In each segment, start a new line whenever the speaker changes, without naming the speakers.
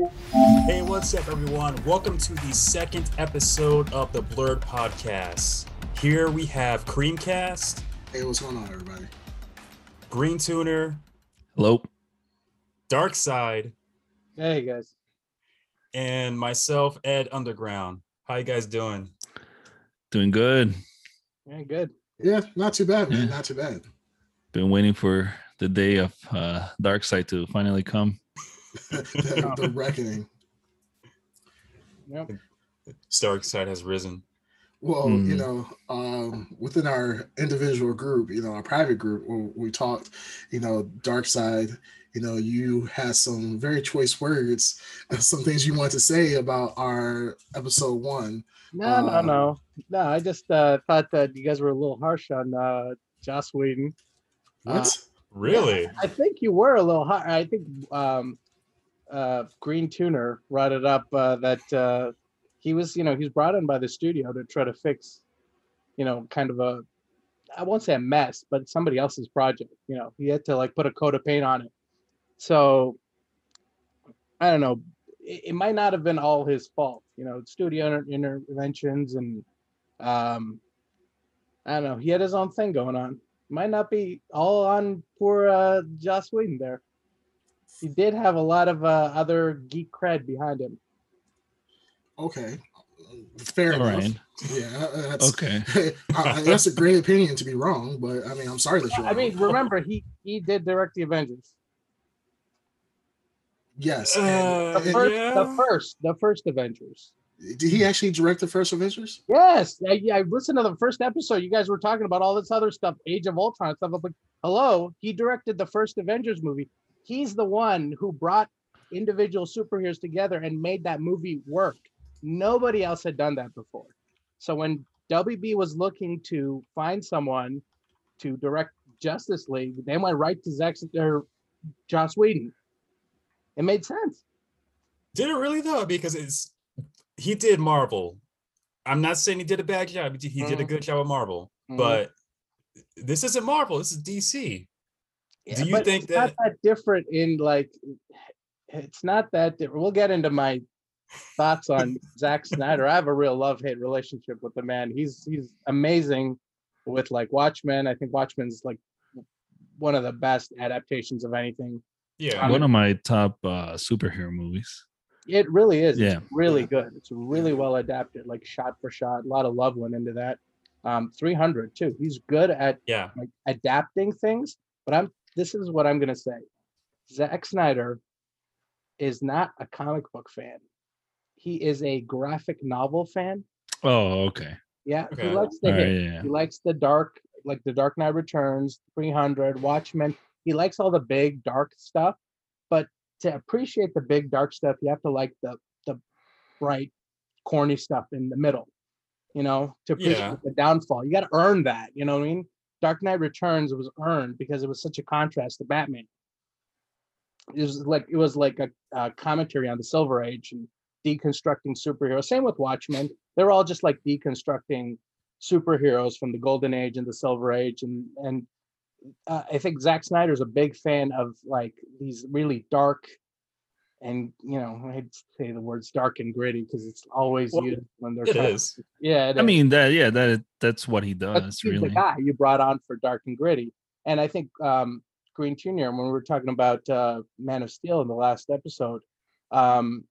Hey, what's up, everyone? Welcome to the second episode of the Blurred Podcast. Here we have Creamcast,
Hey, what's going on, everybody?
Green Tuner,
Hello.
DarkSyd,
Hey guys.
and myself, Ed Underground. How you guys doing?
Doing good.
Yeah, good.
Yeah, not too bad, man.
Yeah.
Not too bad.
Been waiting for the day of uh DarkSyd to finally come.
the, the reckoning.
Yep.
Dark Side has risen.
Well, you
Mhm.
know, um, within our individual group, you know, our private group, we, we talked, you know, DarkSyd. You know, you had some very choice words, some things you want to say about our episode one.
No, no,
Um,
no. No, I just uh, thought that you guys were a little harsh on uh, Joss Whedon.
What?
Uh,
Really?
I think you were a little hard. I think um, uh, Green Tuner brought it up uh, that uh, he was, you know, he's brought in by the studio to try to fix, you know, kind of a, I won't say a mess, but somebody else's project. You know, he had to like put a coat of paint on it. So I don't know. It, it might not have been all his fault. You know, studio inter- interventions and um, I don't know. He had his own thing going on might not be all on poor uh, Joss Whedon there. He did have a lot of uh, other geek cred behind him.
okay. Fair
All
enough.
right.
Yeah, that's
Okay.
I- that's a great opinion to be wrong, but I mean, I'm sorry that you're.
I mean, remember he he did direct the Avengers.
yes.
Uh,
The first,
yeah.
the first, the first Avengers.
did he actually direct the first Avengers?
Yes, I, I listened to the first episode. You guys were talking about all this other stuff, Age of Ultron stuff. I'm like, hello, he directed the first Avengers movie. He's the one who brought individual superheroes together and made that movie work. Nobody else had done that before. So when WB was looking to find someone to direct Justice League, they went right to Zack or Joss Whedon. It made sense.
Did it really though? Because it's he did Marvel. I'm not saying he did a bad job. He did, he did a
Mhm.
good job with Marvel, but this isn't Marvel. This is DC. Do you
but
think
it's not
that-
that different in like it's not that different. We'll get into my thoughts on Zack Snyder. I have a real love-hate relationship with the man. He's he's amazing with like Watchmen. I think Watchmen's like one of the best adaptations of anything.
Yeah.
One of my top uh superhero movies.
It really is.
Yeah.
It's really good. It's really well adapted, like shot for shot. A lot of love went into that. Um, 300 too. He's good at
Yeah.
like adapting things. But I'm this is what I'm gonna say. Zack Snyder is not a comic book fan. He is a graphic novel fan.
Oh, okay.
Yeah,
Okay.
he likes the
All right,
hit.
yeah, yeah.
He likes the dark, like the Dark Knight Returns, 300, Watchmen. He likes all the big dark stuff. But to appreciate the big dark stuff, you have to like the the bright, corny stuff in the middle. You know, to appreciate
Yeah.
the downfall. You got to earn that. You know what I mean? Dark Knight Returns was earned because it was such a contrast to Batman. It was like it was like a, a commentary on the Silver Age and deconstructing superheroes. Same with Watchmen. They're all just like deconstructing superheroes from the Golden Age and the Silver Age, and and uh, I think Zack Snyder's a big fan of like these really dark and you know I hate to say the words dark and gritty because it's always
Well,
used when they're
It is.
Yeah, it
I
is.
mean that yeah, that that's what he does really.
the guy you brought on for Dark and Gritty. And I think um, Green Tuner when we were talking about uh, Man of Steel in the last episode, um,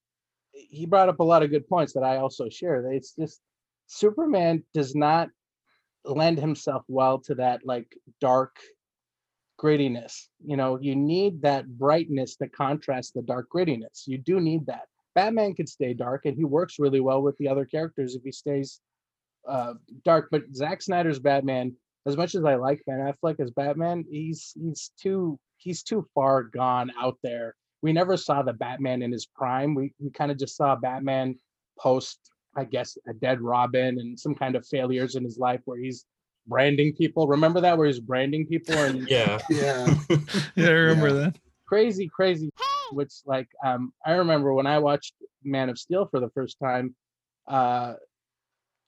he brought up a lot of good points that I also share. It's just Superman does not lend himself well to that like dark grittiness. You know, you need that brightness to contrast the dark grittiness. You do need that. Batman could stay dark, and he works really well with the other characters if he stays uh, dark. But Zack Snyder's Batman, as much as I like Ben Affleck as Batman, he's he's too he's too far gone out there. We never saw the Batman in his prime. We we kind of just saw Batman post, I guess, a dead Robin and some kind of failures in his life where he's branding people. Remember that where he's branding people and
Yeah.
Yeah.
yeah, I remember
Yeah.
that.
crazy, crazy. Which like um I remember when I watched Man of Steel for the first time, uh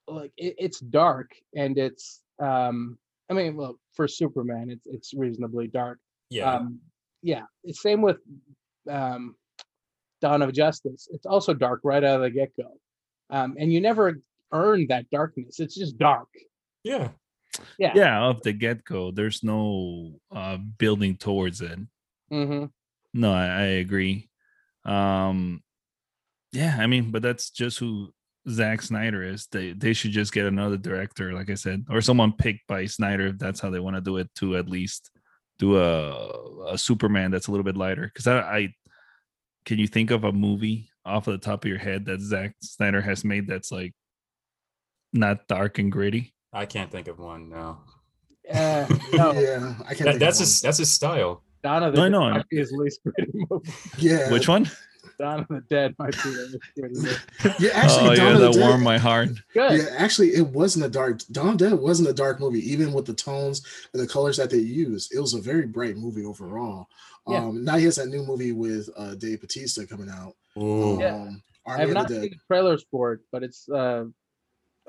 like it, it's dark and it's um I mean well for Superman it's it's reasonably dark.
Yeah.
Um yeah, it's same with um Dawn of Justice, it's also dark right out of the get go, um, and you never earn that darkness. It's just dark.
Yeah.
Yeah.
Yeah, off the get go, there's no uh building towards it.
hmm
No, I, I agree. Um, yeah, I mean, but that's just who Zack Snyder is. They they should just get another director, like I said, or someone picked by Snyder if that's how they want to do it. To at least do a a Superman that's a little bit lighter. Because I, I can you think of a movie off of the top of your head that Zack Snyder has made that's like not dark and gritty?
I can't think of one. No.
Uh, no,
yeah, I can't.
That,
think
that's his that's his style.
Dawn of the
I know.
Dead might be his least gritty movie.
Yeah,
Which one?
Dawn of the Dead might be the least gritty movie.
Yeah, actually,
oh
Dawn
yeah,
of the
that
Dead-
warmed my heart.
Good.
Yeah, actually, it wasn't a dark. Dawn of the Dead wasn't a dark movie, even with the tones and the colors that they used. It was a very bright movie overall.
Yeah.
Um, now he has that new movie with uh, Dave Batista coming out.
Ooh.
Yeah.
Um,
I have not
the
seen the trailers for it, but it's uh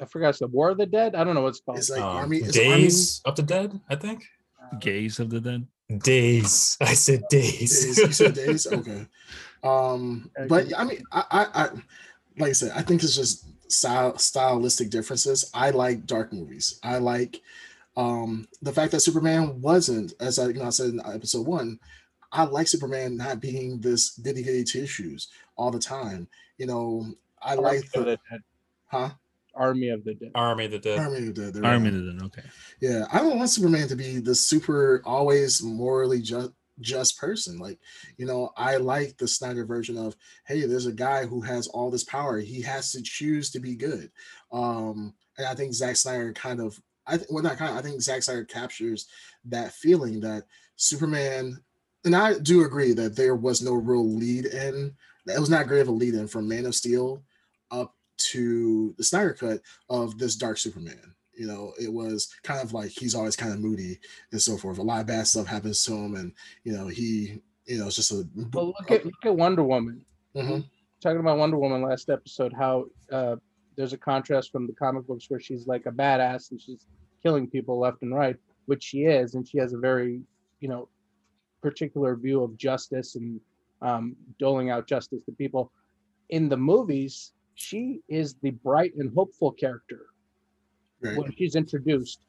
I forgot it's the War of the Dead. I don't know what it's called.
It's like
Um,
Army. It's
Days of the Dead, I think.
Gaze of the Dead.
Days. I said days.
Days- you said Days. Okay. Um, but I mean, I, I, I, like I said, I think it's just style, stylistic differences. I like dark movies. I like um the fact that Superman wasn't, as I, you know, I said in episode one. I like Superman not being this goody goody two shoes all the time. You know, I
Army
like
of
the
the
huh
Army of the Dead.
Army of the Dead.
Army of the Dead.
Army
go.
of the Dead. Okay.
Yeah, I don't want Superman to be the super always morally just just person. Like, you know, I like the Snyder version of, hey, there's a guy who has all this power. He has to choose to be good. Um, and I think Zack Snyder kind of, I think, well, not kind of, I think Zack Snyder captures that feeling that Superman, and I do agree that there was no real lead in. That was not great of a lead in from Man of Steel up to the Snyder cut of this Dark Superman. You know, it was kind of like he's always kind of moody and so forth. A lot of bad stuff happens to him, and you know, he, you know, it's just a.
Well look at look at Wonder Woman.
Mhm.
Talking about Wonder Woman last episode, how uh there's a contrast from the comic books where she's like a badass and she's killing people left and right, which she is, and she has a very, you know, particular view of justice and um, doling out justice to people. In the movies, she is the bright and hopeful character.
Right.
when she's introduced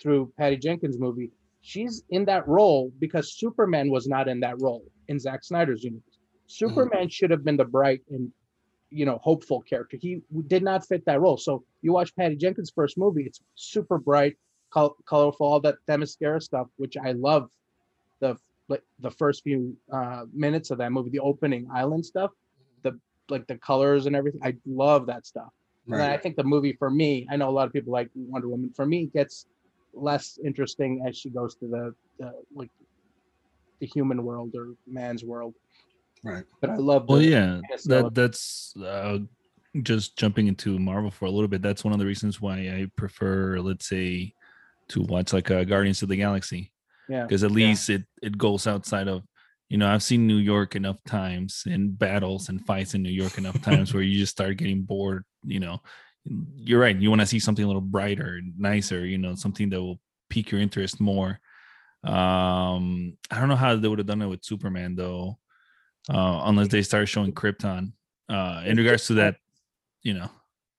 through Patty Jenkins' movie, she's in that role because Superman was not in that role in Zack Snyder's universe. Superman should have been the bright and you know hopeful character. He did not fit that role. So you watch Patty Jenkins' first movie; it's super bright, col- colorful, all that Themyscira stuff, which I love. The like the first few uh, minutes of that movie, the opening island stuff, like the colors and everything. I love that stuff. And I think the movie for me, I know a lot of people like Wonder Woman. For me, it gets less interesting as she goes to the, the like the human world or man's world.
Right.
But I love.
Well,
the-
yeah, that that's uh, just jumping into Marvel for a little bit. That's one of the reasons why I prefer, let's say, to watch like uh, Guardians of the Galaxy
yeah,
because at least it it goes outside of. You know, I've seen New York enough times and battles and fights in New York enough times where you just start getting bored. You know, you're right. You want to see something a little brighter, nicer. You know, something that will pique your interest more. Um, I don't know how they would have done it with Superman though, uh, unless they start showing Krypton. Uh, in regards to that, you know,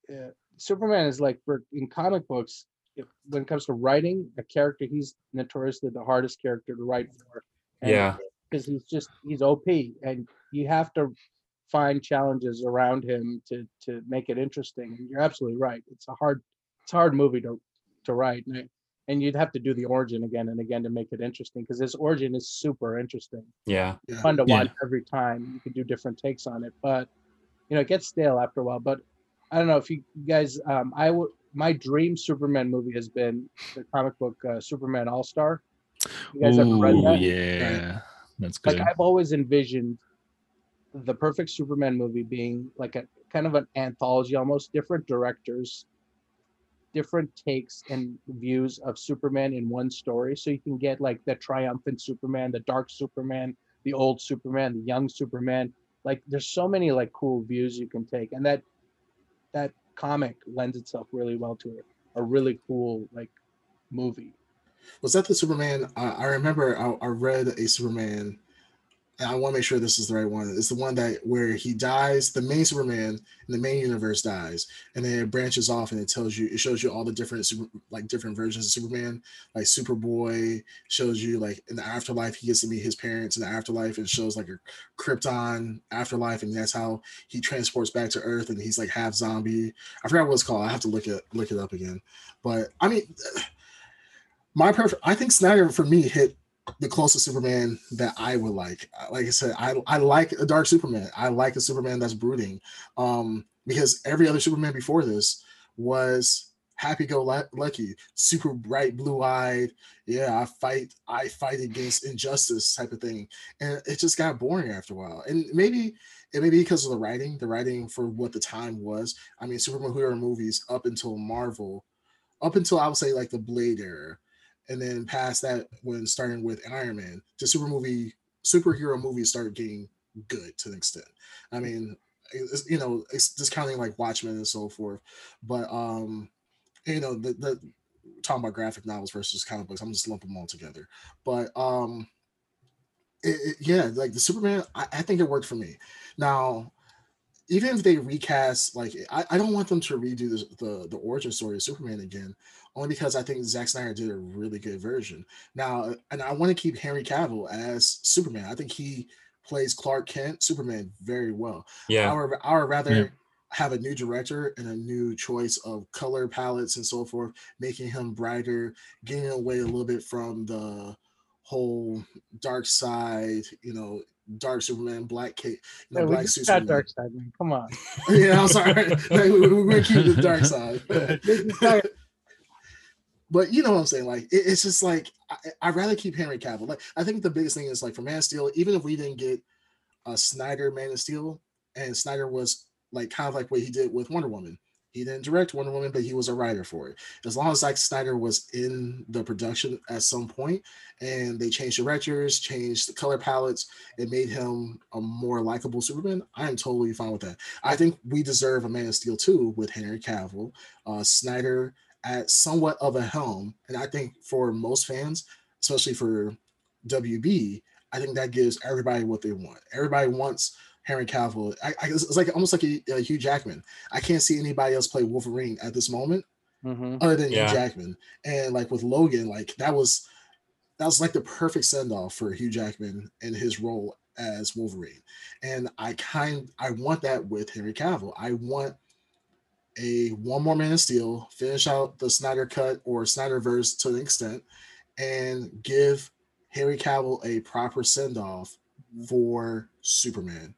yeah. Superman is like for in comic books. If, when it comes to writing a character, he's notoriously the hardest character to write for. And
Yeah.
Because he's just he's OP, and you have to find challenges around him to to make it interesting. And you're absolutely right. It's a hard it's a hard movie to to write, and, and you'd have to do the origin again and again to make it interesting because his origin is super interesting,
Yeah.
Yeah.
fun to
Yeah.
watch every time. You can do different takes on it, but you know it gets stale after a while. But I don't know if you guys, um, I would my dream Superman movie has been the comic book uh, Superman All Star. You guys ever read that?
yeah, that's good.
like I've always envisioned the perfect Superman movie being like a kind of an anthology, almost different directors, different takes and views of Superman in one story. So you can get like the triumphant Superman, the dark Superman, the old Superman, the young Superman. Like there's so many like cool views you can take, and that that comic lends itself really well to it. A really cool like movie.
Was that the Superman? I, I remember I, I read a Superman and I want to make sure this is the right one. It's the one that where he dies, the main Superman in the main universe dies, and then it branches off and it tells you, it shows you all the different super, like different versions of Superman, like Superboy shows you like in the afterlife he gets to meet his parents in the afterlife and shows like a Krypton afterlife, and that's how he transports back to Earth and he's like half zombie. I forgot what it's called. I have to look it look it up again. But I mean, my perfect. I think Snyder for me hit the closest Superman that I would like. Like I said, I I like a dark Superman. I like a Superman that's brooding. Um, because every other Superman before this was happy go lucky, super bright blue eyed. Yeah, I fight, I fight against injustice type of thing. And it just got boring after a while. And maybe it may be because of the writing, the writing for what the time was. I mean, Superman hero movies up until Marvel, up until I would say like the Blade era and then past that when starting with Iron Man, the super movie superhero movies started getting good to an extent. I mean, you know, it's discounting like Watchmen and so forth, but um, you know, the the talking about graphic novels versus comic books, I'm just lumping them all together. But um, it, it, yeah, like the Superman, I, I think it worked for me. Now, even if they recast, like I, I don't want them to redo the, the the origin story of Superman again only because I think Zack Snyder did a really good version. Now, and I want to keep Henry Cavill as Superman. I think he plays Clark Kent, Superman, very well.
Yeah.
I would, I would rather yeah. have a new director and a new choice of color palettes and so forth, making him brighter, getting away a little bit from the whole dark side, you know, Dark Superman, Black Kate,
you know, yeah, Black Superman. DarkSyd, man. Come on.
yeah, I'm sorry. we, are gonna keep the dark side but you know what I'm saying? Like, it, it's just like I, would rather keep Henry Cavill. Like, I think the biggest thing is like for Man of Steel, even if we didn't get a Snyder Man of Steel, and Snyder was like kind of like what he did with Wonder Woman. He didn't direct Wonder Woman, but he was a writer for it. As long as Zack Snyder was in the production at some point, and they changed directors, changed the color palettes, it made him a more likable Superman. I am totally fine with that. I think we deserve a Man of Steel too with Henry Cavill. Uh, Snyder at somewhat of a helm. And I think for most fans, especially for WB, I think that gives everybody what they want. Everybody wants Henry Cavill. I, I, it's like almost like a, a, Hugh Jackman. I can't see anybody else play Wolverine at this moment mm-hmm. other than yeah. Hugh Jackman. And like with Logan, like that was that was like the perfect send off for Hugh Jackman and his role as Wolverine. And I kind I want that with Henry Cavill. I want a one more Man of Steel, finish out the Snyder cut or Snyderverse to an extent, and give Harry Cavill a proper send off mm-hmm. for Superman.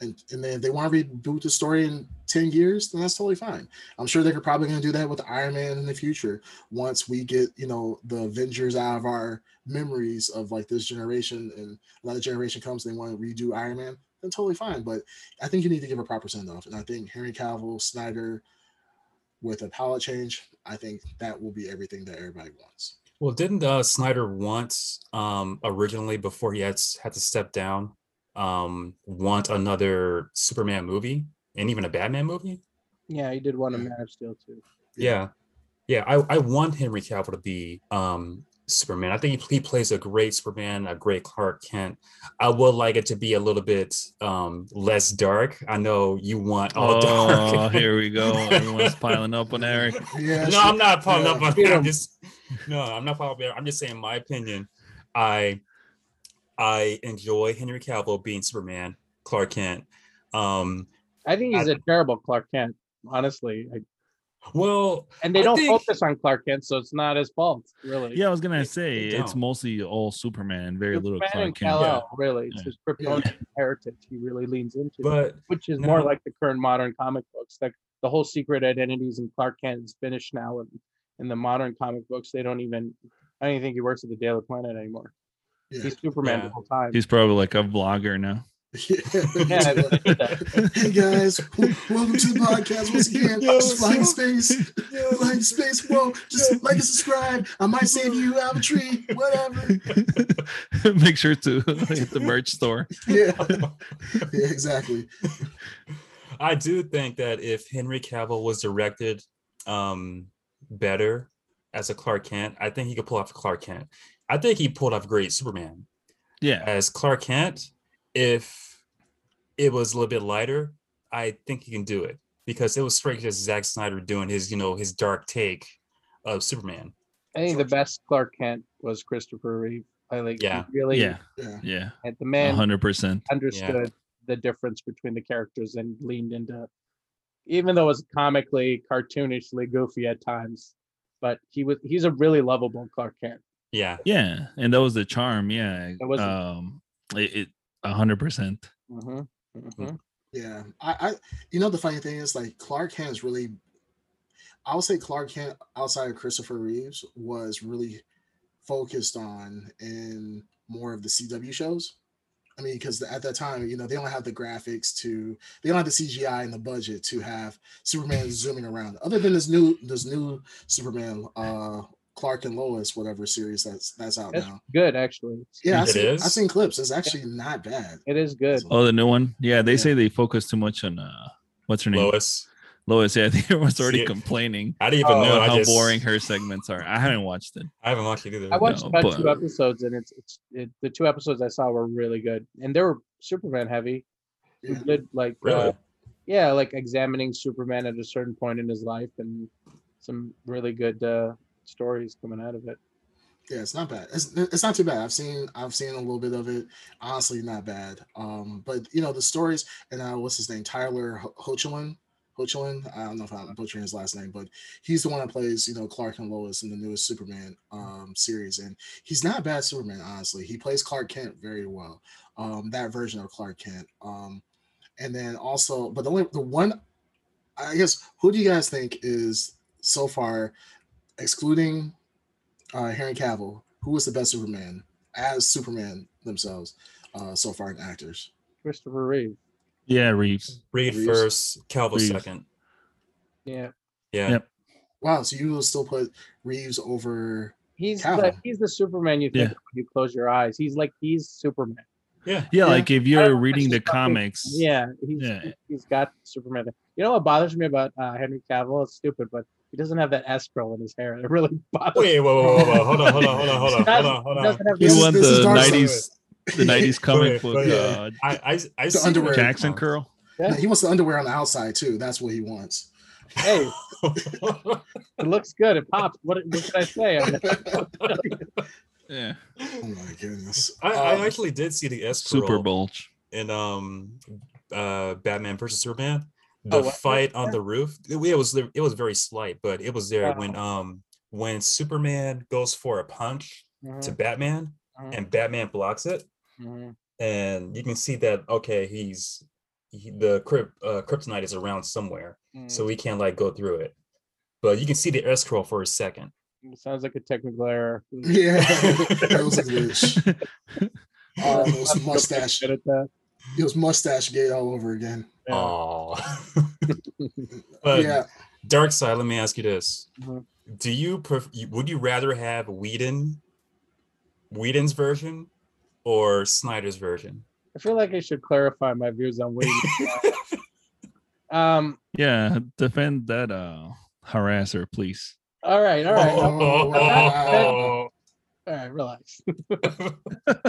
And, and then if they want to reboot the story in 10 years, then that's totally fine. I'm sure they're probably going to do that with Iron Man in the future once we get, you know, the Avengers out of our memories of like this generation and another generation comes, they want to redo Iron Man, then totally fine. But I think you need to give a proper send off. And I think Harry Cavill, Snyder, with a palette change, I think that will be everything that everybody wants.
Well, didn't uh, Snyder once um, originally before he had had to step down um, want another Superman movie and even a Batman movie?
Yeah, he did want a Man of Steel too.
Yeah, yeah. I, I want Henry Cavill to be um, Superman. I think he, he plays a great Superman, a great Clark Kent. I would like it to be a little bit um, less dark. I know you want all oh, dark.
Oh, here we go. Everyone's piling up on Eric.
Yeah, no, I'm not piling yeah. up on him. I'm just no, I'm not piling up. I'm just saying my opinion. I I enjoy Henry Cavill being Superman, Clark Kent. Um,
I think he's I, a terrible Clark Kent. Honestly, I,
well,
and they I don't think... focus on Clark Kent, so it's not his fault, really.
Yeah, I was gonna say it's mostly all Superman, very Superman little Clark Kent.
Yeah. Really, it's yeah. his Kryptonian yeah. heritage. He really leans into, but which is no. more like the current modern comic books. Like the whole secret identities in Clark Kent is finished now, and in the modern comic books, they don't even. I don't even think he works at the Daily Planet anymore. Yeah. He's Superman the whole time.
He's probably like a vlogger now.
Yeah. hey guys, welcome to the podcast once again. Yo, just flying space, yo. flying space. Whoa, just yo. like and subscribe. I might save you out of a tree, whatever.
Make sure to hit the merch store.
Yeah, yeah, exactly.
I do think that if Henry Cavill was directed um, better as a Clark Kent, I think he could pull off Clark Kent. I think he pulled off great Superman.
Yeah,
as Clark Kent if it was a little bit lighter, I think he can do it because it was straight just Zack Snyder doing his, you know, his dark take of Superman.
I think the best Clark Kent was Christopher Reeve. I like
Yeah.
really
Yeah,
Yeah.
yeah,
and the man
hundred percent.
understood the difference between the characters and leaned into even though it was comically cartoonishly goofy at times but he was he's a really lovable clark kent
Yeah.
Yeah, and that was the charm. Yeah,
It was-
um, it it- a hundred percent.
mm-hmm. Mm-hmm.
Yeah, I, I, you know, the funny thing is, like, Clark Kent is really, I would say Clark Kent outside of Christopher Reeves was really focused on in more of the CW shows. I mean, because at that time, you know, they don't have the graphics to, they don't have the CGI and the budget to have Superman zooming around. Other than this new, this new Superman, uh, Clark and Lois, whatever series that's that's out
That's
now.
good actually
Yeah, I've seen. I've seen clips. It's actually not bad.
it is good
Oh, the new one. Yeah, they
Yeah.
say they focus too much on uh, what's her name?
Lois.
Lois. Yeah, I think everyone's already
See
complaining
I didn't even
Oh,
know.
how
just,
boring her segments are. I haven't watched it.
I haven't watched it either.
i watched
No,
about
but-
two episodes and it's it's it, the two episodes i saw were really good and they were superman heavy It
Yeah.
did like
Really?
uh, yeah like examining superman at a certain point in his life and some really good uh stories coming out of it
Yeah, it's not bad. It's it's not too bad. I've seen I've seen a little bit of it. Honestly, not bad. Um, but you know the stories and uh, what's his name? Tyler Ho- Hoechlin. Hoechlin. I don't know if I'm butchering his last name, but he's the one that plays you know Clark and Lois in the newest Superman um series, and he's not bad Superman. Honestly, he plays Clark Kent very well. Um, that version of Clark Kent. Um, and then also, but the only the one, I guess, who do you guys think is so far, excluding uh, Henry Cavill, who was the best Superman as Superman themselves uh, so far in actors?
christopher reeve
Yeah, Reeves.
Reed
Reeves.
first, Calvo
Reeves.
second.
yeah
Yeah.
Yep.
Wow, so you will still put Reeves over?
He's the, he's the Superman you think
Yeah.
when you close your eyes. He's like he's Superman.
Yeah.
Yeah,
Yeah.
like if you're reading the comics.
Yeah, he's
Yeah.
he's got Superman. You know what bothers me about uh, Henry Cavill? It's stupid, but he doesn't have that S curl in his hair. It really bothers.
Wait, whoa, whoa, whoa, whoa, hold on, hold on, hold on, hold on, hold on, hold on.
doesn't
This
You
is-
want the nineties the nineties comic
ahead,
book
go
uh,
I, I, I
The
see
underwear.
Jackson
from.
curl.
Yeah.
He wants the underwear on the outside too. That's what he wants.
Hey, it looks good. It pops. What, what can I say?
Yeah.
Oh my goodness.
I, I
Um,
actually did see the S
Super bulge.
in um uh Batman versus Superman. The
Oh,
fight on the roof. It, it was it was very slight, but it was there when um when Superman goes for a punch to
Mhm,
Batman
mhm,
and Batman blocks it,
mhm.
and you can see that okay, he's he, the crypt uh, kryptonite is around somewhere,
Mm,
so he can't like go through it. But you can see the S curl for a second.
sounds like a technical error.
Yeah, that was a glitch. Uh, it was mustache.
Good at that.
It was mustache gate all over again.
Yeah.
Oh. but
yeah,
DarkSyd, let me ask you this:
Mhm.
Do you pref- would you rather have Whedon, Whedon's version, or Snyder's version?
I feel like I should clarify my views on Whedon. um.
Yeah, defend that uh harasser, please.
All right. All right.
Oh, wow.
All right. Relax.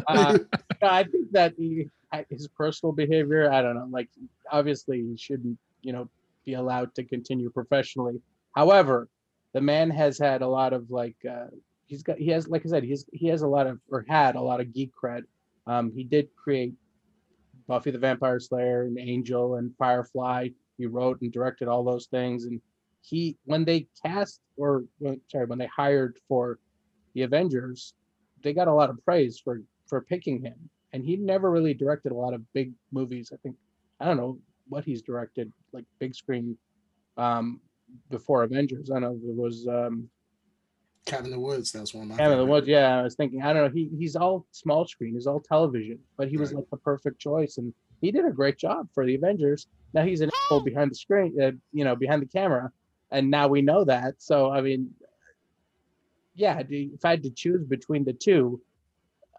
uh, I think that he, his personal behavior, I don't know, like obviously he shouldn't, you know, be allowed to continue professionally. However, the man has had a lot of like, uh, he's got, he has, like I said, he's, he has a lot of, or had a lot of geek cred. Um, he did create Buffy the Vampire Slayer and Angel and Firefly. He wrote and directed all those things. And he, when they cast or, sorry, when they hired for the Avengers, they got a lot of praise for for picking him. And he never really directed a lot of big movies. I think I don't know what he's directed, like big screen um before Avengers. I know there was um
Cabin in the Woods. That's one of my.
Cabin in the. Woods. Yeah, I was thinking, I don't know, he he's all small screen, he's all television, but he was
Right.
like the perfect choice and he did a great job for the Avengers. Now he's an asshole behind the screen, uh, you know, behind the camera, and now we know that. So I mean, yeah, if I had to choose between the two,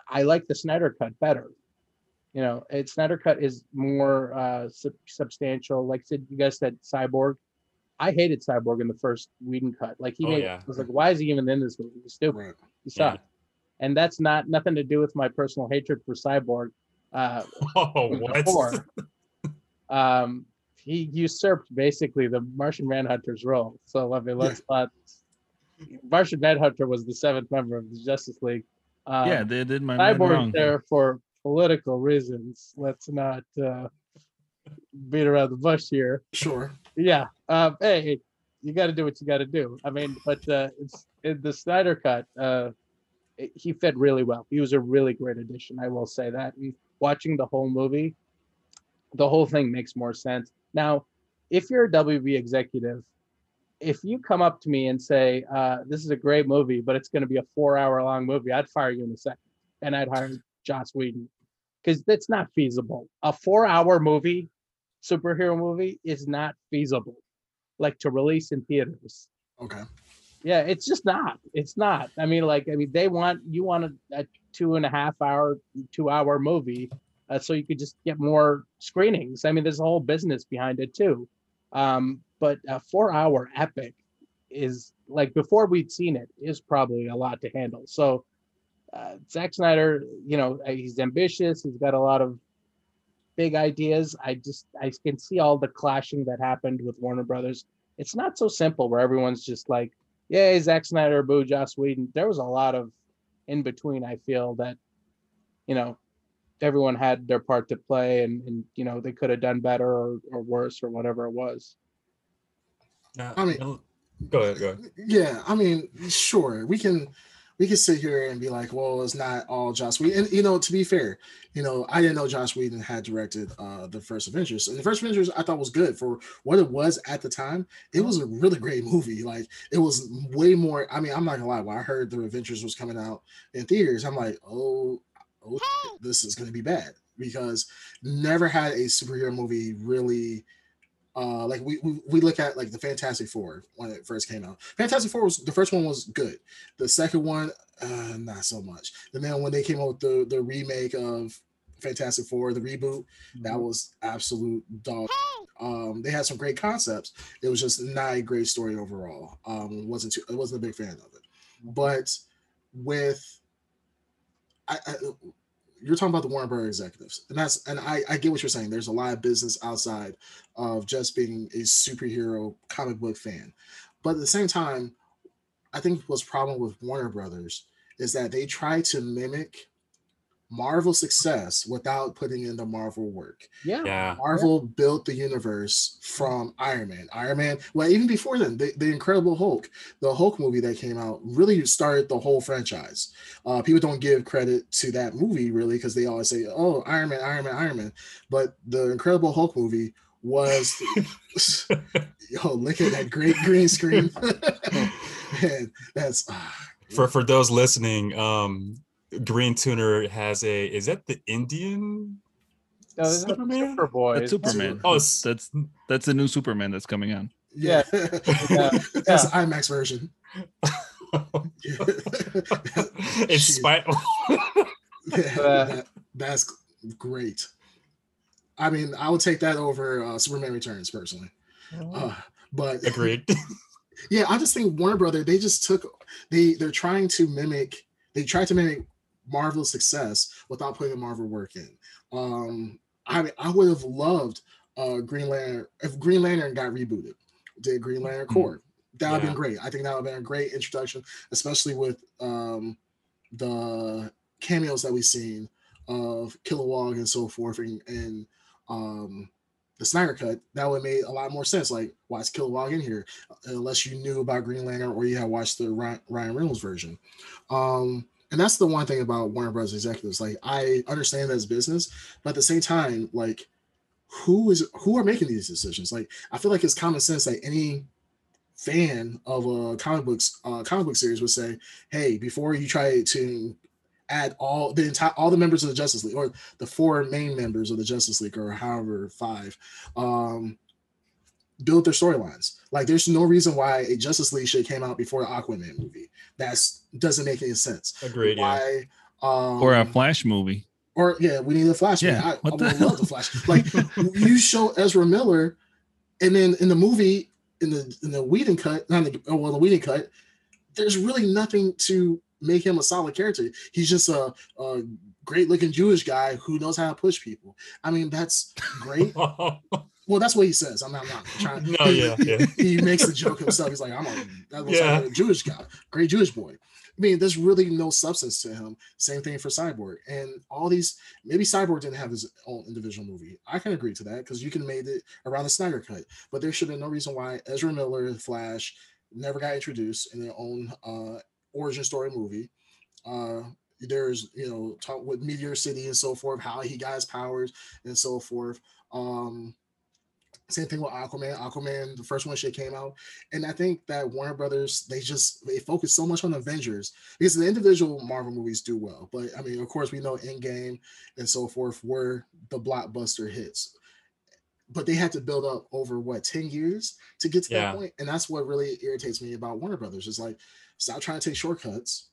I like the Snyder cut better. You know, it Snyder cut is more uh, sub- substantial. Like said, you guys said, Cyborg. I hated Cyborg in the first Whedon cut. Like he
Oh,
made,
yeah.
I was like, why is he even in this movie? He's stupid.
Right.
He
Yeah.
And that's not nothing to do with my personal hatred for Cyborg. uh,
Oh, what?
four, um, he usurped basically the Martian Manhunter's role. So I mean, let's not. Martian Manhunter was the seventh member of the Justice League. Um,
yeah, they did my
Cyborg
wrong.
there for political reasons. Let's not uh, beat around the bush here.
Sure.
Yeah. Um, hey, you got to do what you got to do. I mean, but uh, it's in the Snyder cut. Uh, it- he fit really well. He was a really great addition. I will say that. And watching the whole movie, the whole thing makes more sense. Now, if you're a WB executive, if you come up to me and say, uh, "This is a great movie, but it's going to be a four-hour-long movie," I'd fire you in a second, and I'd hire Joss Whedon because that's not feasible. A four-hour movie, superhero movie, is not feasible, like to release in theaters.
Okay.
Yeah, it's just not. It's not. I mean, like, I mean, they want you want a, a two and a half hour, two hour movie, uh, so you could just get more screenings. I mean, there's a whole business behind it too. Um, but a four hour epic is like before we'd seen it is probably a lot to handle. So, uh, Zack Snyder, you know, uh, he's ambitious. He's got a lot of big ideas. I just I can see all the clashing that happened with Warner Brothers. It's not so simple where everyone's just like, "Yay, Zack Snyder, boo, Joss Whedon." There was a lot of in between. I feel that, you know, everyone had their part to play, and and you know they could have done better or, or worse or whatever it was.
Nah,
I mean-
go ahead, go ahead.
Yeah, I mean, sure, we can we can sit here and be like, well, it's not all Joss Whedon. And you know, to be fair, you know, I didn't know Joss Whedon had directed uh the first Avengers. And the first Avengers I thought was good for what it was at the time. It was a really great movie. Like it was way more. I mean, I'm not gonna lie, when I heard the Avengers was coming out in theaters, I'm like, oh, oh this is gonna be bad because never had a superhero movie really uh like we, we we look at like the fantastic four when it first came out. Fantastic four was the first one was good. The second one uh not so much. And then when they came out with the the remake of fantastic four the reboot that was absolute dog. Um they had some great concepts. It was just not a great story overall. Um wasn't too i wasn't a big fan of it. But with I, I you're talking about the Warner Brothers executives, and that's and I, I get what you're saying. There's a lot of business outside of just being a superhero comic book fan, but at the same time, I think what's problem with Warner Brothers is that they try to mimic Marvel success without putting in the Marvel work.
Yeah.
Yeah.
Marvel built the universe from Iron Man. Iron Man, well, even before then, the, the Incredible Hulk, the Hulk movie that came out, really started the whole franchise. Uh, people don't give credit to that movie really because they always say, "Oh, Iron Man, Iron Man, Iron Man," but the Incredible Hulk movie was, yo, look at that great green screen. Man, that's ah,
for for those listening, um, Green Tuner has a. Is that the Indian?
No, this is
Superman?
Superboy.
That's Superman.
Oh,
that's that's that's the new Superman that's coming on.
yeah,
Yeah.
that's the IMAX version.
it's
Shit.
spite.
Uh,
that- that's great. I mean, I would take that over uh, Superman Returns personally. Uh, but
Agreed.
yeah, I just think Warner Brother they just took they they're trying to mimic they tried to mimic Marvel's success without putting the Marvel work in. Um, I mean, I would have loved uh Green Lantern if Green Lantern got rebooted, did Green Lantern
Mhm.
Corps. That would have
Yeah.
been great. I think that would have been a great introduction, especially with um the cameos that we've seen of Kilowog and so forth and, and um the Snyder cut, that would have made a lot more sense. Like, why is Kilowog in here? Unless you knew about Green Lantern or you had watched the Ryan, Ryan Reynolds version. Um, and that's the one thing about Warner Bros. executives. Like, I understand that that's business, but at the same time, like, who is who are making these decisions? Like, I feel like it's common sense that any fan of a comic books uh, comic book series would say, "Hey, before you try to add all the entire all the members of the Justice League or the four main members of the Justice League or however five, um, build their storylines. Like, there's no reason why a Justice League should came out before the Aquaman movie. That's doesn't make any sense.
Agreed. Yeah.
Why? Um,
Or a Flash movie.
or yeah, we need a Flash.
Yeah,
Yeah, I,
what
I
the
would
hell?
love the Flash. Like you show Ezra Miller, and then in the movie, in the in the Whedon cut, not the oh, well, the Whedon cut, there's really nothing to make him a solid character. He's just a, a great looking Jewish guy who knows how to push people. I mean, that's great. well, that's what he says. I'm not, I'm not trying.
No, yeah, yeah.
he makes the joke himself. He's like, I'm a, that looks
Yeah.
like a Jewish guy, great Jewish boy. I mean, there's really no substance to him. Same thing for Cyborg, and all these. Maybe Cyborg didn't have his own individual movie. I can agree to that because you can made it around the Snyder cut, but there should have been no reason why Ezra Miller, Flash, never got introduced in their own uh, origin story movie. Uh, there's you know talk with Meteor City and so forth, how he got his powers and so forth. Um, same thing with Aquaman. Aquaman, the first one shit came out, and I think that Warner Brothers they just they focus so much on Avengers because the individual Marvel movies do well, but I mean, of course, we know Endgame and so forth were the blockbuster hits. But they had to build up over what ten years to get to
Yeah.
that point, and that's what really irritates me about Warner Brothers. Is like stop trying to take shortcuts,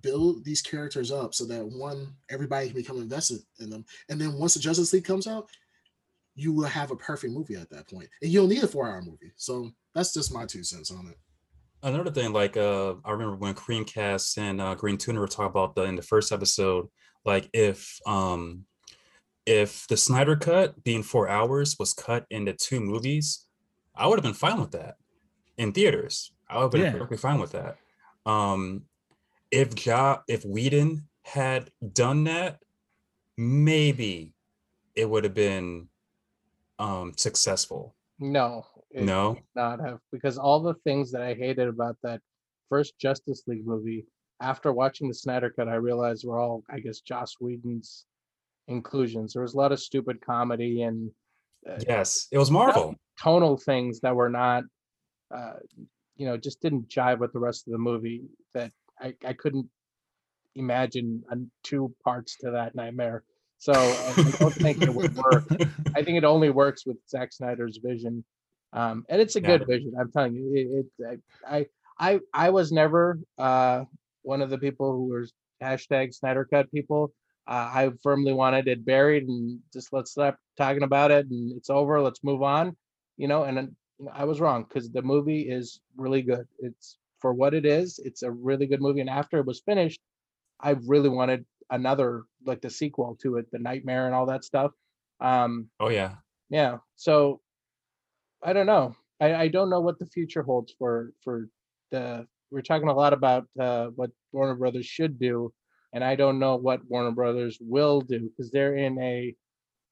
build these characters up so that one everybody can become invested in them, and then once the Justice League comes out, you will have a perfect movie at that point, and you don't need a four-hour movie. So that's just my two cents on it.
Another thing, like uh, I remember when Creamcast and uh, Green Tuner were talking about the in the first episode, like if um if the Snyder cut being four hours was cut into two movies, I would have been fine with that in theaters. I would have been
Yeah.
perfectly fine with that. Um, if ja if Whedon had done that, maybe it would have been um successful.
No,
No,
not have because all the things that I hated about that first Justice League movie, after watching the Snyder Cut, I realized were all, I guess, Joss Whedon's inclusions. There was a lot of stupid comedy and uh,
yes, it was Marvel.
tonal things that were not, uh, you know, just didn't jive with the rest of the movie. That I, I couldn't imagine uh, two parts to that nightmare. So I don't think it would work. I think it only works with Zack Snyder's vision, um, and it's a
Yeah.
good vision. I'm telling you, it, it, I, I, I was never uh, one of the people who was hashtag Snyder Cut people. Uh, I firmly wanted it buried and just let's stop talking about it and it's over. Let's move on, you know. And then, you know, I was wrong because the movie is really good. It's for what it is. It's a really good movie. And after it was finished, I really wanted another like the sequel to it, the Nightmare and all that stuff. Um,
Oh yeah.
yeah so i don't know. I, I don't know what the future holds for for the we're talking a lot about uh, what warner brothers should do and i don't know what warner brothers will do. Because they're in a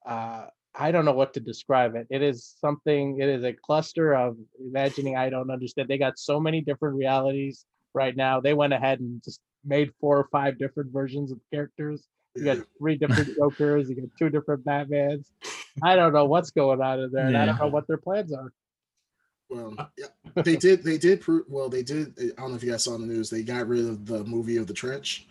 uh, i don't know what to describe it. It is something it is a cluster of imagining i don't understand. They got so many different realities right now. They went ahead and just made four or five different versions of characters you got three different Jokers. You got two different Batmans. I don't know what's going on in there, and I don't know what their plans are.
Well, yeah, they did. They did prove. Well, they did. I don't know if you guys saw in the news. They got rid of the movie of the trench,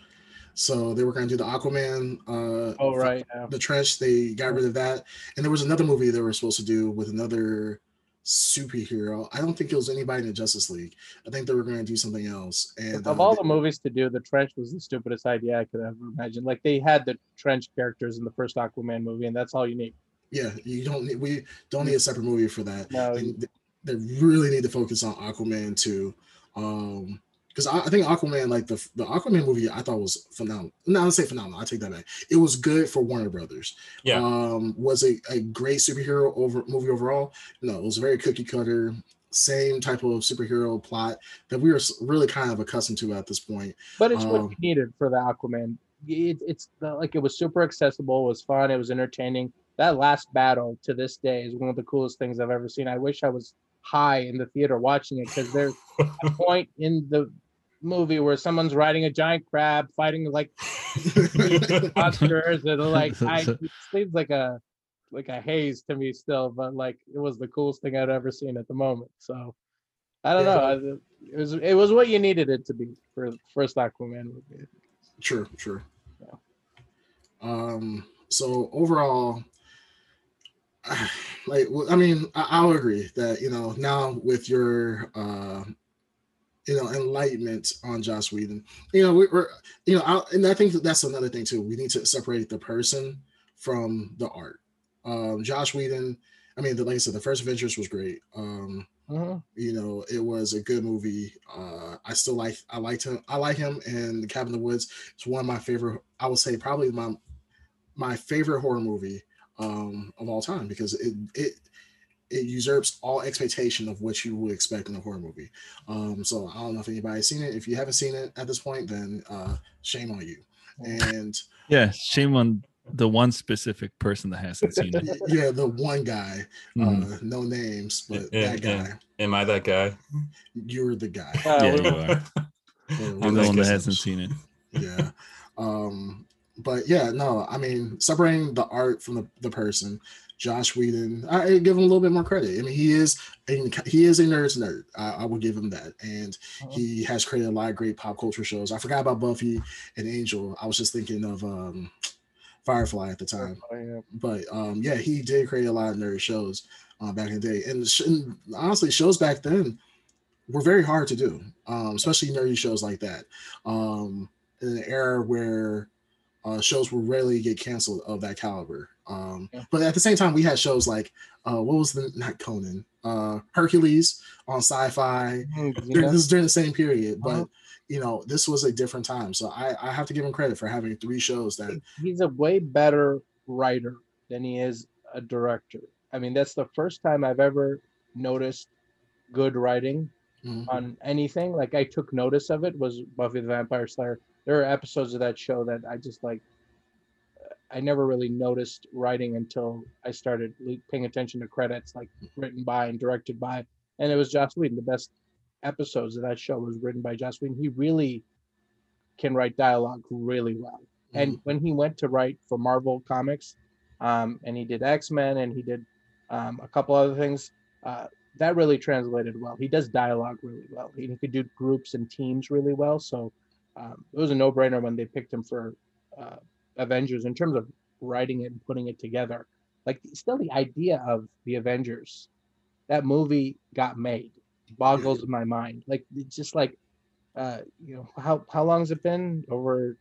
so they were going to do the Aquaman. Uh,
Oh right, yeah.
the trench. They got rid of that, and there was another movie they were supposed to do with another superhero. I don't think it was anybody in the Justice League. I think they were going to do something else. And
of
uh,
all
they-
the movies to do, the Trench was the stupidest idea I could ever imagine. Like they had the Trench characters in the first Aquaman movie, and that's all you need.
yeah, you don't. Need, we don't need a separate movie for that.
No,
and they really need to focus on Aquaman too. Um because I, I think Aquaman, like the the Aquaman movie, I thought was phenomenal. No, I don't say phenomenal. I take that back. It was good for Warner Brothers.
Yeah.
Um, was it a great superhero over movie overall? No, it was very cookie cutter, same type of superhero plot that we were really kind of accustomed to at this point.
but it's what
Um,
you needed for the Aquaman. It, it's like it was super accessible, it was fun, it was entertaining. That last battle to this day is one of the coolest things I've ever seen. I wish I was high in the theater watching it because there's a point in the movie where someone's riding a giant crab fighting like monsters and like I, it seems like a like a haze to me still, but like it was the coolest thing I'd ever seen at the moment. So I don't
Yeah.
know. It was it was what you needed it to be for first Aquaman movie.
Sure, sure.
Yeah.
Um. So overall, like, I mean, I, I'll agree that you know now with your, uh, you know, enlightenment on Joss Whedon, you know, we, we're, you know, I, and I think that that's another thing too. We need to separate the person from the art. Um, Joss Whedon. I mean, the, like I said, the first Avengers was great. Um,
Mhm.
You know, it was a good movie. Uh, I still like I liked him. I like him and The Cabin in the Woods. It's one of my favorite. I would say probably my my favorite horror movie um, of all time because it it it usurps all expectation of what you would expect in a horror movie. Um, so I don't know if anybody's seen it. If you haven't seen it at this point, then uh, shame on you. And
Yeah, shame on the one specific person that hasn't seen it.
yeah, the one guy,
Mhm.
uh, no names, but
Yeah,
that guy,
yeah. Am I that guy?
you're the guy.
Uh,
yeah, you are. I'm the one that hasn't seen it.
yeah. Um, but yeah, no, I mean, separating the art from the, the person, Joss Whedon, I give him a little bit more credit. I mean, he is a, he is a nerd's nerd. I, I will give him that, and
Mhm.
he has created a lot of great pop culture shows. I forgot about Buffy and Angel. I was just thinking of um, Firefly at the time.
Oh, yeah.
but um yeah he did create a lot of nerd shows uh, back in the day and, sh- and honestly shows back then were very hard to do um especially nerdy shows like that um in an era where uh shows would rarely get canceled of that caliber um
Yeah.
but at the same time we had shows like uh what was the not conan uh hercules on sci-fi
Mhm,
during, this is during the same period but
Uh-huh.
you know this was a different time so i i have to give him credit for having three shows that
he's a way better writer than he is a director. I mean, that's the first time I've ever noticed good writing
Mhm.
on anything. Like I took notice of it was Buffy the Vampire Slayer. There are episodes of that show that I just like. I never really noticed writing until I started paying attention to credits, like written by and directed by, and it was Joss Whedon. The best episodes of that show was written by Joss Whedon. He really can write dialogue really well. And when he went to write for Marvel Comics, um, and he did X Men and he did um, a couple other things, uh, that really translated well. He does dialogue really well. He, he could do groups and teams really well. So um, it was a no brainer when they picked him for uh, Avengers in terms of writing it and putting it together. Like, still, the idea of the Avengers, that movie got made, boggles my mind. Like, it's just like, uh, you know, how how long has it been? Over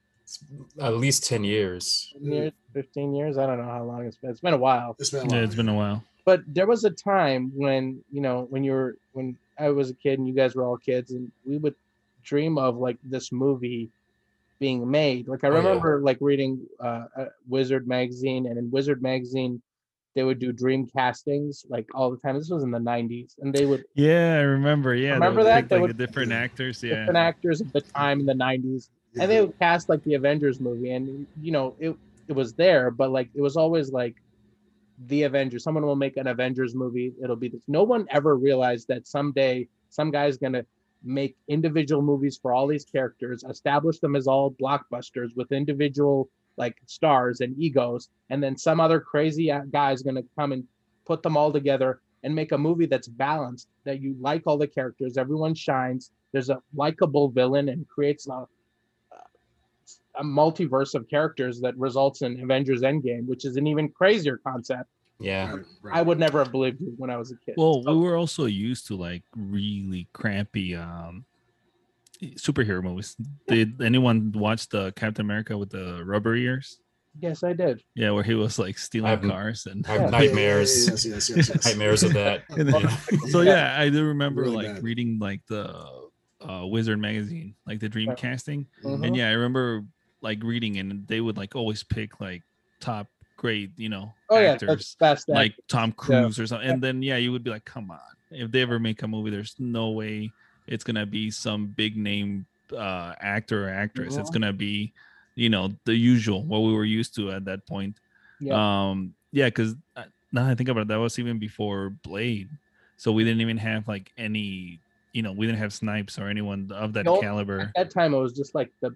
At least 10 years.
10 years, 15 years. I don't know how long it's been. It's been a while.
it's been a
Yeah,
while,
it's been a while.
But there was a time when, you know, when you were, when I was a kid and you guys were all kids and we would dream of like this movie being made. Like I
Oh, yeah.
remember like reading uh, uh, Wizard magazine and in Wizard magazine, they would do dream castings like all the time. This was in the 90s and they would
Yeah, I remember. Yeah,
Remember that?
pick,
They
like
would-
the different actors. Yeah,
different actors of the time in the 90s
Yeah.
and they would cast like the Avengers movie, and you know it it was there, but like it was always like the Avengers. Someone will make an Avengers movie. It'll be this. No one ever realized that someday some guy's gonna make individual movies for all these characters, establish them as all blockbusters with individual like stars and egos, and then some other crazy guy is gonna come and put them all together and make a movie that's balanced, that you like all the characters, everyone shines. There's a likable villain and creates a, a multiverse of characters that results in Avengers Endgame, which is an even crazier concept.
Yeah.
Right, right.
I would never have believed it when I was a kid.
Well,
So-
we were also used to like really crampy um superhero movies. Did anyone watch the Captain America with the rubber ears?
yes, I did.
Yeah, where he was like stealing
haven't-
cars and
I have
Yeah.
Yeah, yeah,
nightmares.
yes, yes, yes, yes.
Nightmares of that.
Then-
Yeah.
so yeah, I do remember
Really
like
bad.
reading like the uh Wizard magazine, like the dream
Yeah.
casting.
Mhm.
And yeah, I remember like reading and they would like always pick like top great, you know,
Oh yeah,
actors.
that's best.
like. Tom
Yeah.
Cruise or something. And then yeah, you would be like, come on. If they ever make a movie, there's no way it's gonna be some big name uh actor or actress. It's
Mhm.
gonna be, you know, the usual what we were used to at that point.
Yeah.
Um yeah, because now I think about it, that was even before Blade. So we didn't even have like any, you know, we didn't have snipes or anyone of that caliber.
At that time, it was just like the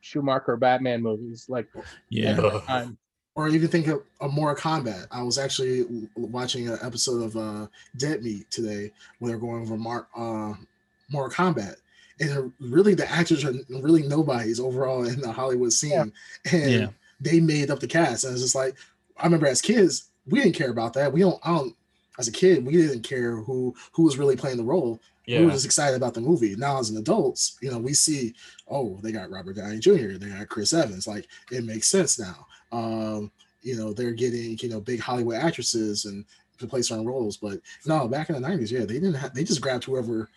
Schumacher Batman movies, like
Yeah.
At the
Ugh.
time.
or even think of a Mortal Kombat. I was actually watching an episode of uh, Dead Meat today where they're going over Mar- uh, Mortal Kombat. And really, the actors are really nobodies overall in the Hollywood scene. And
Yeah.
they made up the cast. And it's just like, I remember as kids, we didn't care about that. We don't, I don't, as a kid, we didn't care who who was really playing the role. We were just excited about the movie. Now, as an adults, you know, we see, oh, they got Robert Downey Jr., they got Chris Evans. Like, it makes sense now. Um, you know, they're getting, you know, big Hollywood actresses and to play certain roles. But no, back in the nineties, yeah, they didn't have they just grabbed whoever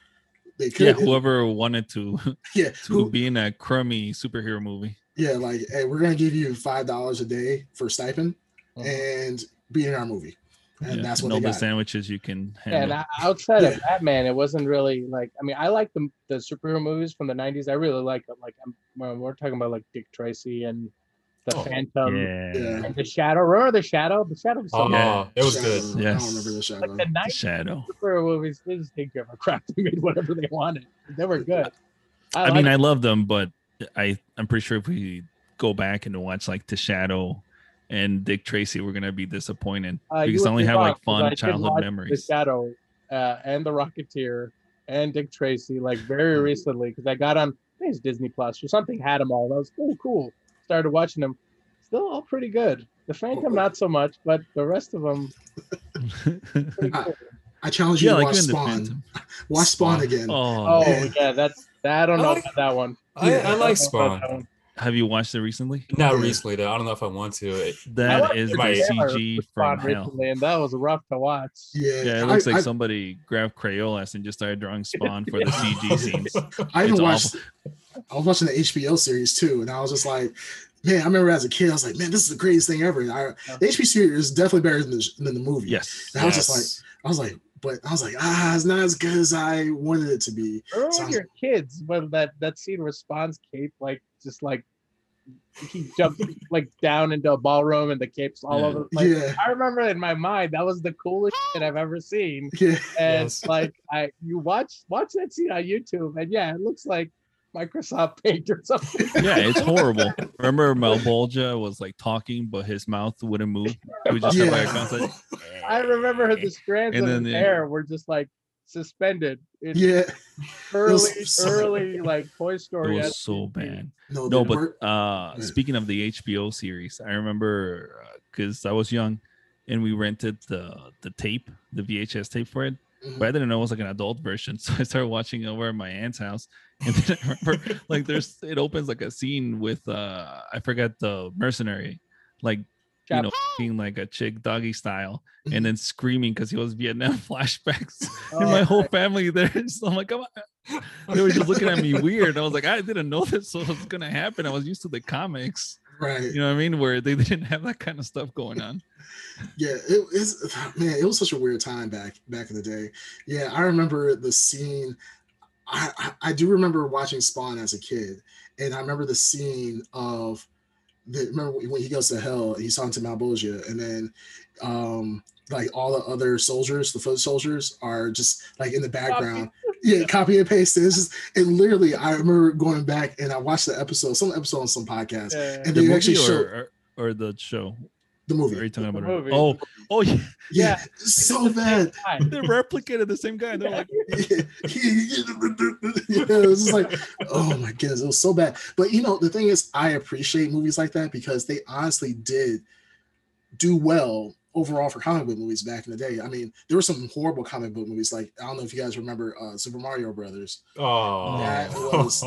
they could.
Yeah, whoever wanted to
yeah,
to
who,
be in a crummy superhero movie.
yeah, like hey, we're gonna give you five dollars a day for stipend
Mhm.
and be in our movie. And
Yeah,
that's what
know
they
the sandwiches you can
Yeah, and
handle.
outside
Yeah.
of Batman, it wasn't really like. I mean, I like the the superhero movies from the '90s. I really like them. Like, I'm, we're talking about like Dick Tracy and the
Oh,
Phantom
yeah.
Yeah.
and the Shadow. Remember the Shadow? The Shadow was so
Oh,
good.
Yeah.
it was
Shadow.
good.
I don't remember the shadow.
Like the '90s
Shadow.
superhero movies, they just didn't give a crap. They made whatever they wanted. They were good.
I mean,
like-
I love them, but I I'm pretty sure if we go back and watch like The Shadow and Dick Tracy, we're gonna be disappointed
Uh,
because
would
I only have
wrong,
like
'cause I
fun childhood memories.
The Shadow uh, and The Rocketeer and Dick Tracy like very recently because I got on I think it's Disney Plus or something had them all. I was oh cool. Started watching them. Still all pretty good. The Phantom not so much, but the rest of them pretty
Ah. I challenge you
yeah,
to
like
watch
in the
Spawn.
Phantom.
Watch Spawn
Spawn.
again.
Oh,
Oh yeah, that's I don't
I
know
like-
about that one.
I,
Yeah,
I like Spawn.
that
have you watched it recently?
Not recently though. I don't know if I want to. It-
I
That
watched
is
the
the
Right.
trailer
CG
for
from hell.
recently, and that was rough to watch.
Yeah,
Yeah, it looks
I,
like
I,
somebody grabbed Crayolas and just started drawing Spawn for the CG scenes.
I even
it's
watched. I was watching the HBO series too, and I was just like, man, I remember as a kid, I was like, man, this is the greatest thing ever. And I, the HBO series is definitely better than the, than the movie.
Yes.
And I was just like, I was like, but I was like, ah, it's not as good as I wanted it to be.
Remember
So
when
I'm-
kids when that that scene responds, cape like just like he jumped like down into a ballroom and the capes all
Yeah.
over the place.
yeah,
I remember in my mind that was the coolest shit I've ever seen.
yeah,
And
Yes.
like I you watch watch that scene on YouTube and yeah, it looks like Microsoft Paint or something.
Yeah, it's horrible. Remember Malebolgia was like talking, but his mouth wouldn't move. He would just have like a
I remember the strands
And
of
then
his
the-
hair were just like suspended in
yeah.
early
so-
early like Toy
It
Story.
was so bad.
No,
No, but
wor-
uh
Yeah.
speaking of the HBO series, I remember because I was young and we rented the the tape, the VHS tape for it. But I didn't know it was like an adult version, so I started watching over at my aunt's house. And then I remember like there's it opens like a scene with uh I forget the mercenary, like you know, being like a chick doggy style,
Mhm.
and then screaming because he was Vietnam flashbacks.
Oh,
and my whole family there. So I'm like, come on. They were just looking at me weird. I was like, I didn't know this was gonna happen. I was used to the comics,
right.
you know what I mean, where they didn't have that kind of stuff going on.
Yeah, it is man, it was such a weird time back back in the day. Yeah, I remember the scene. I, I I do remember watching Spawn as a kid, and I remember the scene of the remember when he goes to hell, and he's talking to Malebolgia, and then um like all the other soldiers, the foot soldiers, are just like in the background. Yeah, copy and paste. It's just and literally, I remember going back and I watched the episode, some episode on some podcast,
Yeah.
and
The
they
movie
actually
or,
showed
or, or the show?
The
Or are
movie.
you talking
The
about?
movie.
Oh, oh yeah,
Yeah,
Yeah.
so bad.
Hi.
they replicated the same guy. They're like,
yeah, it was just like, oh my goodness, it was so bad. But you know, the thing is, I appreciate movies like that because they honestly did do well overall for comic book movies back in the day. I mean, there were some horrible comic book movies, like I don't know if you guys remember uh, Super Mario Brothers,
Oh,
That was-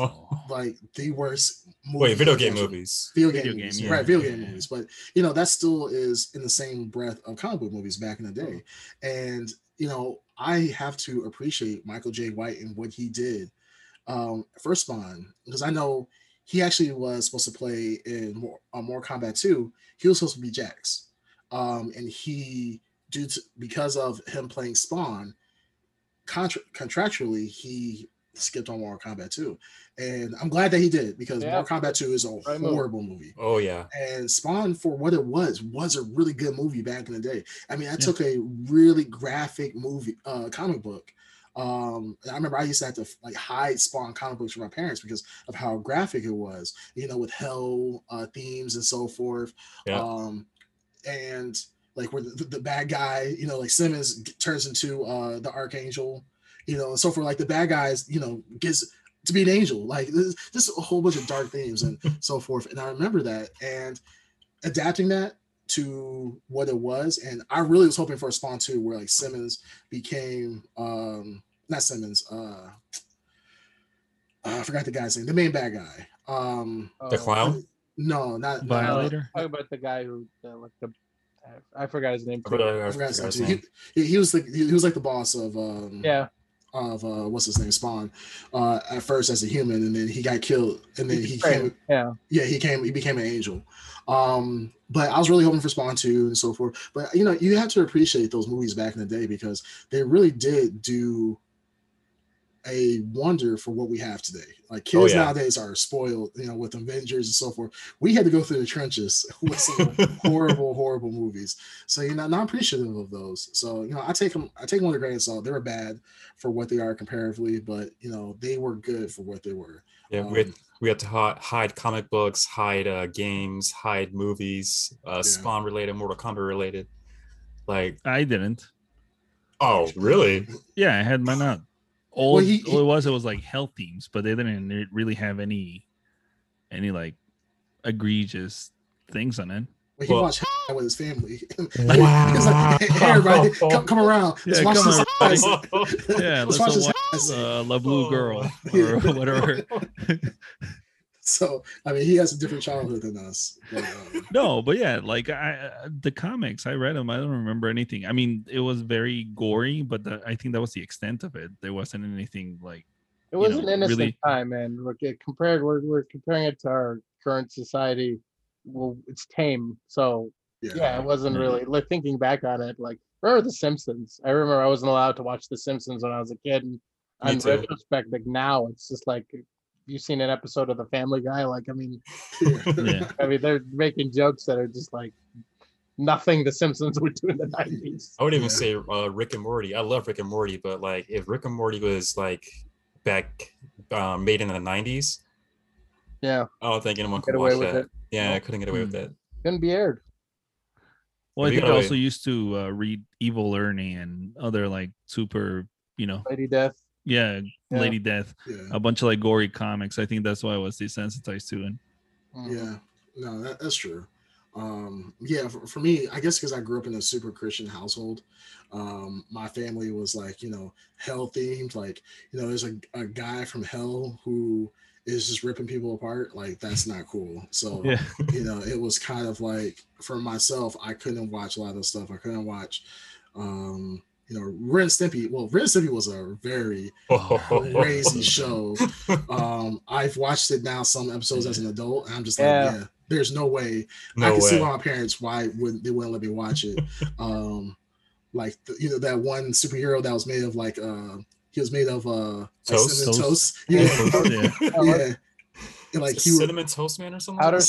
like the worst. Movie
wait, video game movies.
Video game,
Video game,
movies,
yeah.
right? Video game
Yeah.
movies, but you know that still is in the same breath of comic book movies back in the day. And you know, I have to appreciate Michael Jai White and what he did um, for Spawn because I know he actually was supposed to play in more uh, Mortal Kombat 2. He was supposed to be Jax, um, and he due to because of him playing Spawn, contra- contractually he skipped on Mortal Kombat 2. And I'm glad that he did because
Yeah.
Mortal Kombat 2 is a
Right move.
horrible movie.
Oh yeah.
And Spawn, for what it was, was a really good movie back in the day. I mean, I
Yeah.
took a really graphic movie, uh, comic book. Um, and I remember I used to have to like hide Spawn comic books from my parents because of how graphic it was, you know, with hell uh, themes and so forth.
Yeah.
Um, and like where the, the bad guy, you know, like Simmons turns into uh the archangel, you know, and so forth. Like the bad guys, you know, gets to be an angel. Like this, just a whole bunch of dark themes and so forth. And I remember that and adapting that to what it was. And I really was hoping for a Spawn 2 where like Simmons became um not Simmons, uh I forgot the guy's name, the main bad guy. Um
The clown.
No, not
Violator?
Talk about the guy who uh, like the I, I forgot his name.
I forgot- I
I forgot his name. He, he, he was the he, he was like the boss of um
Yeah,
of uh what's his name Spawn uh at first as a human and then he got killed and then he came
yeah.
yeah he came he became an angel. Um but i was really hoping for spawn 2 and so forth. But you know you have to appreciate those movies back in the day because they really did do a wonder for what we have today like
Oh,
kids
yeah.
nowadays are spoiled you know with avengers and so forth we had to go through the trenches with some horrible horrible movies so you know not appreciative of those so you know i take them i take them with a grain of salt they were bad for what they are comparatively but you know they were good for what they were
Yeah, we had,
Um,
we had to hide, hide comic books, hide uh, games, hide movies, uh, Spawn related, Mortal Kombat related. Like,
I didn't.
oh, really?
Yeah, I had mine out. All,
Well, he-
all it was it was like health themes, but they didn't really have any any like egregious things on it.
But he
Well-
watched with his family.
Wow.
He's like, hey, everybody, come, come around. Let's
Yeah,
watch this.
Yeah,
Let's
let's,
watch
all
this
watch uh, La Blue. Girl or whatever.
So, I mean, he has a different childhood than us. But, um,
No, but yeah, like I I- the comics, I read them. I don't remember anything. I mean, it was very gory, but the, I think that was the extent of it. There wasn't anything like
It was
know,
an innocent
really-
time, man. Look, it compared, we're, we're comparing it to our current society. Well, it's tame. So,
yeah.
yeah, it wasn't
Mhm.
really, like, thinking back on it, like, remember The Simpsons? I remember I wasn't allowed to watch The Simpsons when I was a kid. And
Me
on
too.
retrospect, like, now it's just like, you've seen an episode of The Family Guy. Like, I mean,
yeah.
I mean, they're making jokes that are just like nothing The Simpsons would do in the 90s.
I would even
Yeah.
say uh, Rick and Morty. I love Rick and Morty, but like if Rick and Morty was like back um, made in the '90s,
Yeah,
I don't think anyone
get
could
away
watch
with
that.
it.
Yeah, I couldn't get away with
Hmm.
that.
Couldn't be aired.
Well, I
We
think I
gotta-
also used to uh, read Evil Ernie and other like super, you know,
Lady Death.
yeah,
Yeah.
Lady Death,
yeah.
a bunch of like gory comics. I think that's why I was desensitized to it.
Mhm.
Yeah, no, that, that's true. Um, yeah, for, for me, I guess because I grew up in a super Christian household, um, my family was like, you know, hell themed. Like, you know, there's a, a guy from hell who is just ripping people apart. Like, that's not cool. So,
Yeah,
you know, it was kind of like for myself, I couldn't watch a lot of stuff. I couldn't watch, um, you know, Ren and Stimpy. Well, Ren and Stimpy was a very crazy show. Um, I've watched it now some episodes as an adult, and I'm just like,
Yeah.
yeah, there's no way. I
No
can see why my parents why wouldn't they wouldn't let me watch it. um, like the, you know that one superhero that was made of like uh he was made of uh like
Toast?
cinnamon
Toast.
toast. Yeah,
yeah.
Oh,
yeah. And like he would,
cinnamon toast man or something.
Powder,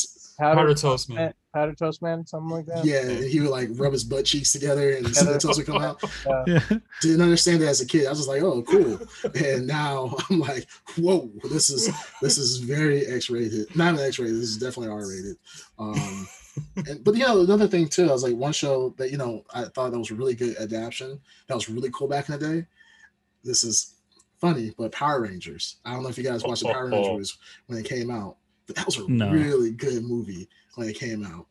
powder,
powder,
toast man.
man, powder toast man, something like that.
yeah, and he would like rub his butt cheeks together and cinnamon toast would come out.
yeah.
Didn't understand it as a kid. I was just like, oh, cool. And now I'm like, whoa, this is this is very X-rated. Not an X-rated. This is definitely R-rated. Um, and, but you know, another thing too, I was like, one show that you know I thought that was a really good adaptation. That was really cool back in the day. This is funny, but Power Rangers. I don't know if you guys watched the Power Rangers when it came out, but that was a
No.
really good movie when it came out.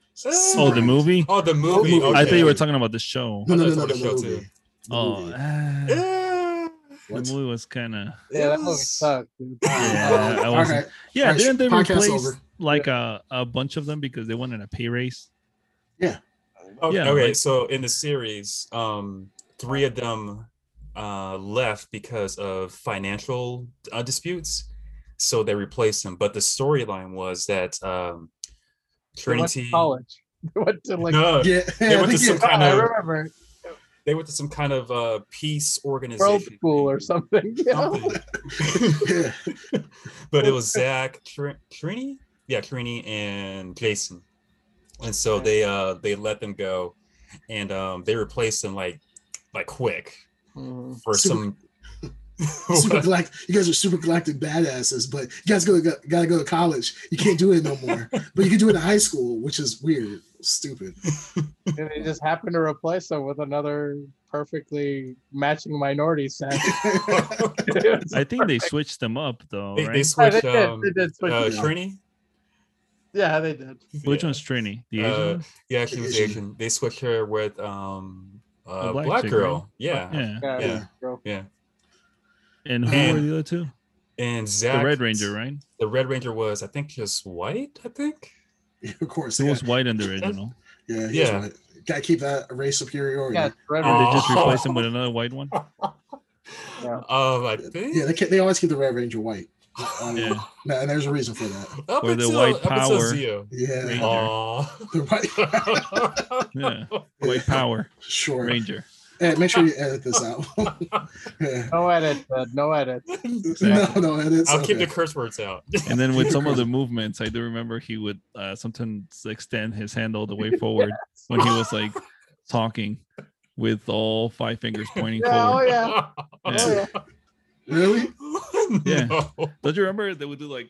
Oh, the movie.
Oh, the movie.
movie.
I thought you were talking about the show.
No, no, no, no,
it
no,
was
the
show,
movie.
too.
The
Oh,
movie.
ah,
Yeah.
The movie was kind of
Yeah, that movie sucked.
Yeah,
Uh,
I wasn't-
right.
yeah.
Alright,
Didn't they
podcast
replace
over.
like a, a bunch of them because they wanted a pay raise?
Okay,
Yeah,
okay,
like-
so in the series, um, three of them uh, left because of financial uh, disputes, so they replaced him. But the storyline was that um,
They went to
Trinity,
college. They went to like.
no,
Yeah,
They went to
yeah.
some kind
I
of-
remember
they went to some kind of uh, peace organization.
world school or something. You know?
something. but it was Zach, Tr- Trini, yeah, Trini and Jason, and so
Okay.
they uh they let them go, and um they replaced them like like quick
Mhm.
for
Super-
some.
Super galactic. You guys are super galactic badasses, but you guys go got, gotta go to college. You can't do it no more. but you can do it in high school, which is weird, stupid.
And they just happened to replace them with another perfectly matching minority set.
I think they switched them up though,
they,
right?
they
Yeah,
switched
they did.
um,
They did switch
uh,
it
Yeah.
up.
Trini.
Yeah, they did.
Which
Yeah.
one's Trini? The Asian
Uh. Yeah, she was
Asian.
Asian. They switched her with um uh,
black
black,
chick,
girl.
right?
Yeah.
Yeah.
Yeah,
Yeah.
Girl.
yeah.
And who
And-
were the other two?
And Zach, The
Red Ranger, right?
The Red Ranger was, I think, just white. I think.
of course.
He
Yeah,
was white in the original.
yeah, he's
Yeah.
right. gotta keep that race superiority.
Yeah, Red
Did they just
Oh.
replace him with another white one?
Yeah.
Um, I think.
Yeah, they, ca- they always keep the Red Ranger white. Um,
Yeah.
no, and there's a reason for that.
Up
Or the
until-
white power.
Yeah,
Ranger.
The white.
Yeah, white power
sure.
ranger.
Hey, make sure you edit this out. yeah.
No edit, no edit.
No, no edits.
I'll keep the curse words out.
And then with some of the movements, I do remember he would uh, sometimes extend his hand all the way forward when he was like talking with all five fingers pointing
Yeah, oh
forward.
yeah.
Yeah.
Oh, yeah.
Really?
Yeah.
No.
Don't you remember they would do like,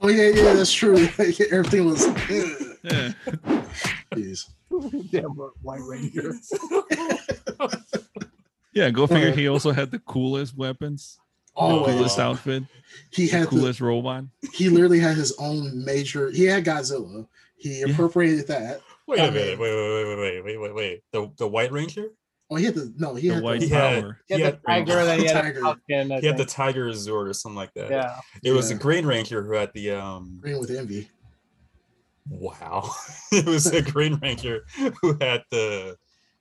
Oh yeah, yeah, that's true. Everything was.
yeah,
Jeez.
Damn White Ranger.
yeah? Go figure. He also had the coolest weapons, the
Always.
coolest outfit,
He had the,
coolest robot.
he literally had his own major. He had Godzilla. He
Yeah.
appropriated that.
Wait
I
a minute.
mean-
Wait, wait, wait, wait, wait, wait, wait. The the White Ranger?
Oh, he had the no. He
The
had
white
he
the,
had-
power.
He had the tiger, then he had
Tiger.
a falcon.
He had the. Tiger Zord or something like that.
yeah.
It was the Green Ranger who had the um.
green with envy.
Wow, it was the Green Ranger who had the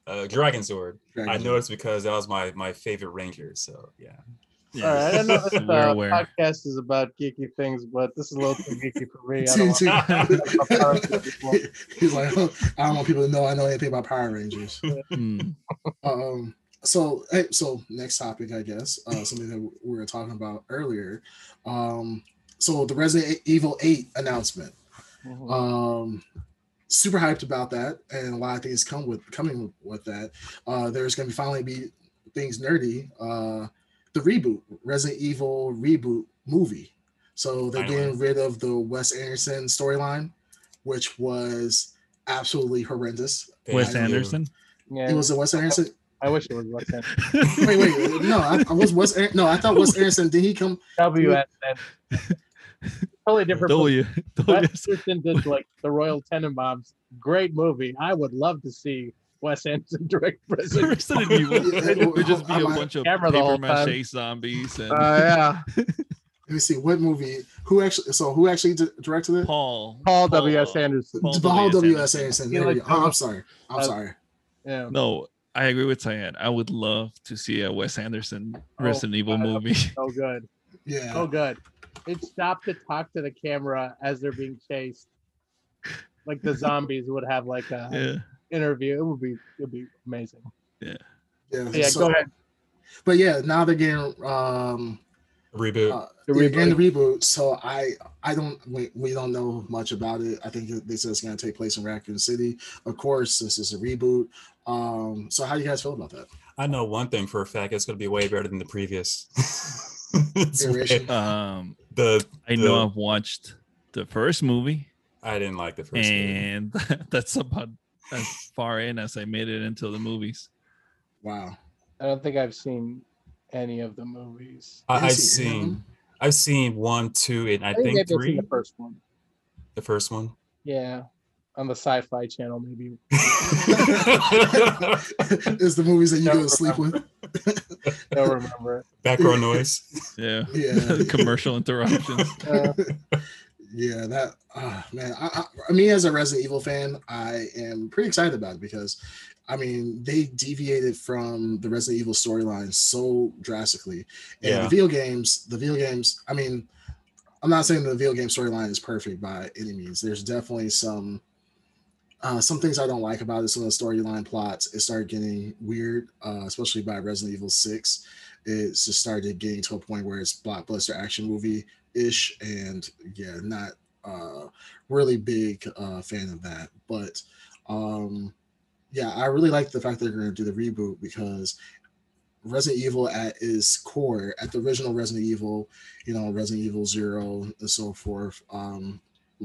uh, Dragon Zord. I
Dragon
know it's because that was my my favorite Ranger. So yeah.
Yeah,
All right. I know this
we're
uh,
aware.
podcast is about geeky things, but this is a little too geeky for me. I don't want to talk about people.
He's like, "Huh, I don't want people to know I know anything about Power Rangers.
Mm.
Um. So, hey, so next topic, I guess, uh, something that we were talking about earlier. Um. So the Resident Evil Eight announcement.
Mhm.
Um. Super hyped about that, and a lot of things come with coming with that. Uh, there's going to finally be things nerdy. Uh, the reboot, Resident Evil reboot movie. So they're
Finally.
getting rid of the Wes Anderson storyline, which was absolutely horrendous.
Wes
you.
Anderson.
Yeah,
It was a Wes Anderson.
I wish it was Wes Anderson.
Wait, wait, no, I, I was Wes. An- No, I thought Wes Anderson. Did he come?
WSN. Totally different.
W. W.
Wes Anderson did like the Royal Tenenbaums. Great movie. I would love to see Wes Anderson direct Resident.
Resident Evil. It would just be
I
a
might-
bunch of paper mache
time.
zombies and
Uh, yeah,
Let me see what movie. Who actually? So who actually directed it?
Paul.
Paul W S Anderson.
Paul
the
W.S.
W.S. Anderson.
He
There we
like-
go. Oh, I'm sorry. I'm
Uh,
sorry.
Yeah.
No, I agree with Cyan. I would love to see a Wes Anderson
Oh,
Resident Evil
God.
movie.
So good.
Yeah.
So good. It stopped to talk to the camera as they're being chased. Like the zombies would have like a
yeah.
interview. It would be it would be amazing.
yeah.
Yeah,
so-
go ahead.
But yeah, now they're getting um
Reboot.
uh,
The
they're getting the reboot. So I I don't we, we don't know much about it. I think they said it's going to take place in Raccoon City. Of course, since it's a reboot. Um. So how do you guys feel about that?
I know one thing for a fact. It's going to be way better than the previous. It's way-
Um,
the
I know
the-
I've watched the first movie,
I didn't like the first. movie.
and that's about as far in as I made it into the movies.
Wow.
I don't think I've seen any of the movies.
I,
Have
I've
seen
seen
them?
I've seen one, two, and I,
I think
think
maybe seen
three.
the first one.
The first one.
Yeah. On the sci-fi channel, maybe.
is the movies that you go to sleep with?
Don't remember it.
Background noise.
Yeah.
Yeah.
Commercial interruptions.
Uh,
yeah, that uh, man. I, I, I mean, as a Resident Evil fan, I am pretty excited about it because, I mean, they deviated from the Resident Evil storyline so drastically. And
Yeah.
the video games, the video games. I mean, I'm not saying the video game storyline is perfect by any means. There's definitely some. Uh, some things I don't like about it. Some of the storyline plots it started getting weird, uh, especially by Resident Evil Six. It's just started getting to a point where it's blockbuster action movie ish and yeah not uh really big uh fan of that but um yeah i really like the fact that they're going to do the reboot because resident evil at its core at the original resident evil you know resident evil zero and so forth um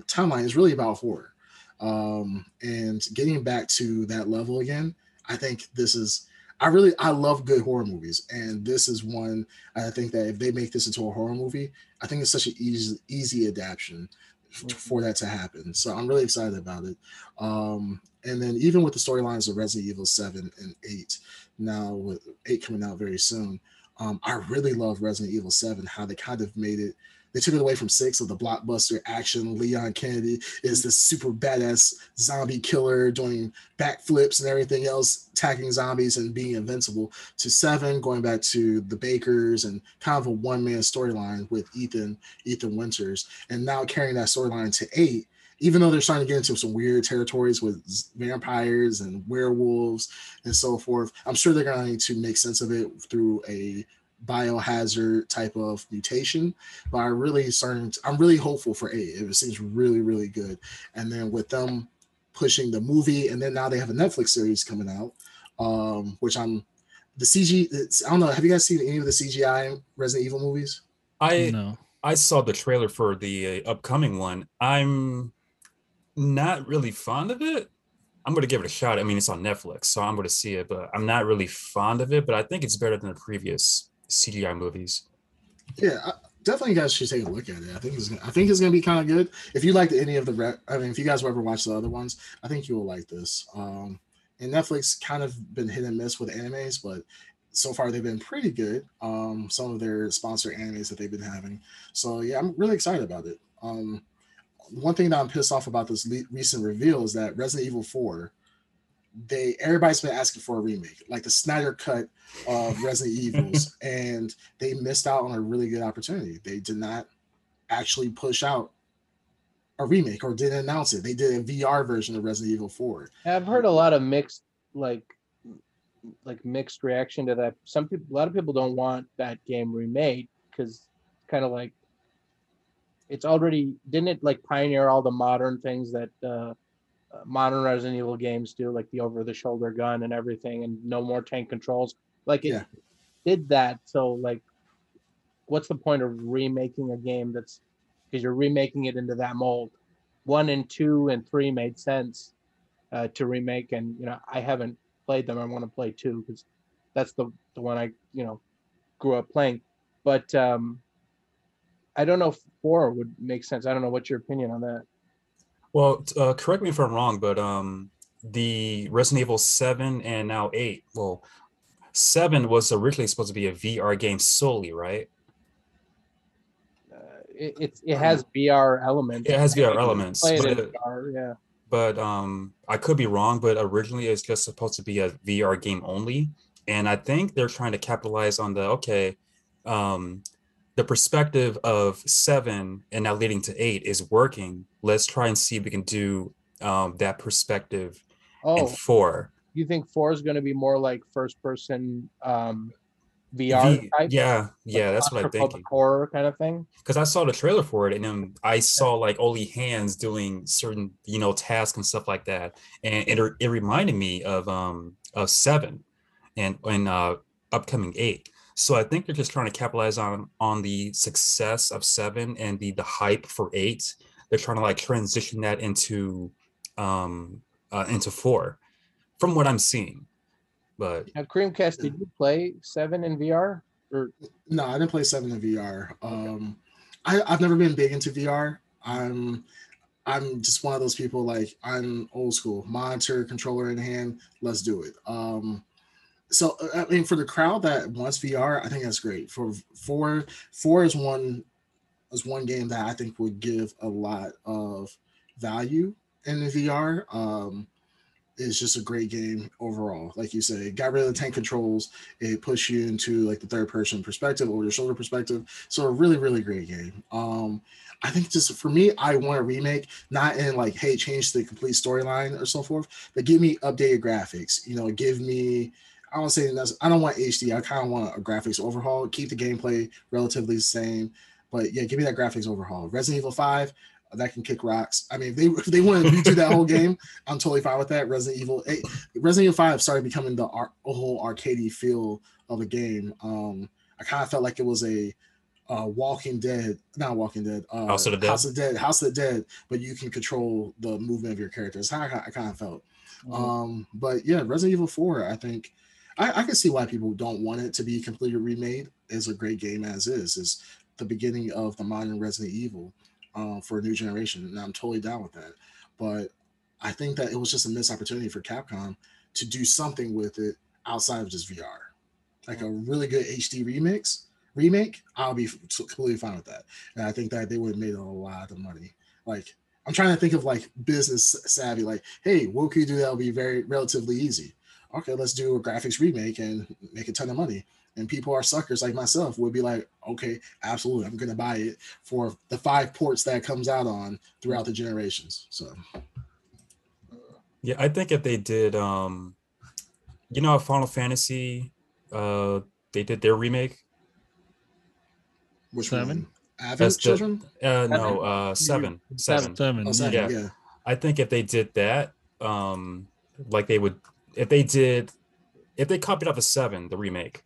timeline is really about horror um and getting back to that level again i think this is i really i love good horror movies and this is one i think that if they make this into a horror movie I think it's such an easy easy adaptation for that to happen. So I'm really excited about it. Um, and then even with the storylines of Resident Evil 7 and 8, now with 8 coming out very soon, um, I really love Resident Evil 7, how they kind of made it they took it away from six of the blockbuster action. Leon Kennedy is this super badass zombie killer doing backflips and everything else, attacking zombies and being invincible. To seven, going back to the Bakers and kind of a one man storyline with Ethan Ethan Winters, and now carrying that storyline to eight. Even though they're starting to get into some weird territories with vampires and werewolves and so forth, I'm sure they're going to make sense of it through a biohazard type of mutation. But I really starting to, I'm really hopeful for eight. It seems really, really good. And then with them pushing the movie, and then now they have a Netflix series coming out, um, which I'm the CG. I don't know. Have you guys seen any of the CGI Resident Evil movies?
I
no.
I saw the trailer for the uh, upcoming one. I'm not really fond of it. I'm going to give it a shot. I mean, it's on Netflix, so I'm going to see it, but I'm not really fond of it. But I think it's better than the previous CGI movies.
Yeah, I, definitely, guys should take a look at it. I think it's I think it's gonna be kind of good. If you liked any of the, re- I mean, if you guys ever watched the other ones, I think you will like this. Um, and Netflix kind of been hit and miss with animes, but so far they've been pretty good. Um, some of their sponsor animes that they've been having. So yeah, I'm really excited about it. Um, one thing that I'm pissed off about this le- recent reveal is that Resident Evil 4 they everybody's been asking for a remake, like the Snyder cut of Resident Evils, and they missed out on a really good opportunity. They did not actually push out a remake or didn't announce it. They did a VR version of Resident Evil 4.
I've heard a lot of mixed like like mixed reaction to that. Some people a lot of people don't want that game remade because it's kind of like it's already didn't it like pioneer all the modern things that uh, modern Resident Evil games do, like the over-the-shoulder gun and everything, and no more tank controls. Like it
Yeah.
did that. So like, what's the point of remaking a game that's because you're remaking it into that mold? One and two and three made sense uh, to remake, and you know I haven't played them. I want to play two because that's the the one I you know grew up playing. But um, I don't know if four would make sense. I don't know what's your opinion on that.
Well, uh, correct me if I'm wrong, but um, the Resident Evil 7 and now 8, well, 7 was originally supposed to be a VR game solely, right?
uh, it, it's it has VR elements.
It has VR elements,
it
but-
VR, yeah.
But um, I could be wrong, but originally it's just supposed to be a VR game only. And I think they're trying to capitalize on the okay, um, the perspective of 7 and now leading to 8 is working. Let's try and see if we can do um, that perspective in
Oh,
4.
you think four is going to be more like first person um, VR
V-
type?
yeah, yeah, that's what I'm thinking.
Horror kind of thing.
Because I saw the trailer for it, and then I saw like only hands doing certain, you know, tasks and stuff like that, and it it reminded me of um of seven, and and uh upcoming eight. So I think they're just trying to capitalize on on the success of seven and the the hype for eight. They're trying to like transition that into um uh, into four, from what I'm seeing. But
Now, Dreamcast, did you play seven in VR? Or
No, I didn't play seven in VR. Um, I, I've never been big into VR. I'm I'm just one of those people like I'm old school. Monitor, controller in hand, let's do it. Um, so uh, I mean, for the crowd that wants VR, I think that's great. For four, four is one is one game that I think would give a lot of value in the VR. Um, it's just a great game overall. Like you it got rid of the tank controls. It pushed you into like the third person perspective or your shoulder perspective. So a really, really great game. Um, I think just for me, I want a remake, not in like, hey, change the complete storyline or so forth, but give me updated graphics. You know, give me. I don't say that's. I don't want HD. I kind of want a graphics overhaul. Keep the gameplay relatively the same, but yeah, give me that graphics overhaul. Resident Evil Five, that can kick rocks. I mean, if they if they want to redo that whole game, I'm totally fine with that. Resident Evil 8, Resident Evil 5 started becoming the ar- a whole arcadey feel of a game. Um, I kind of felt like it was a uh, Walking Dead, not Walking Dead, uh,
House of the Dead.
House of Dead, House of the Dead, but you can control the movement of your characters. How I, I kind of felt. Um, but yeah, Resident Evil 4, I think I, I can see why people don't want it to be completely remade. It's a great game as is. Is the beginning of the modern Resident Evil um, for a new generation, and I'm totally down with that. But I think that it was just a missed opportunity for Capcom to do something with it outside of just VR, like a really good HD remix. remake, I'll be completely fine with that. And I think that they would have made a lot of money. Like I'm trying to think of like business savvy, like, hey, what can you do that'll be very relatively easy? Okay, let's do a graphics remake and make a ton of money. And people are suckers like myself would be like, okay, absolutely, I'm gonna buy it for the five ports that comes out on throughout the generations. So
Yeah, I think if they did, um, you know, Final Fantasy, uh, they did their remake.
which
Seven?
one? Advent
That's the-
Children?
Uh, no, uh, seven, seven.
Seven.
Oh, seven,
Yeah.
yeah.
I think if they did that, um, like they would, if they did, if they copied off the seven, the remake,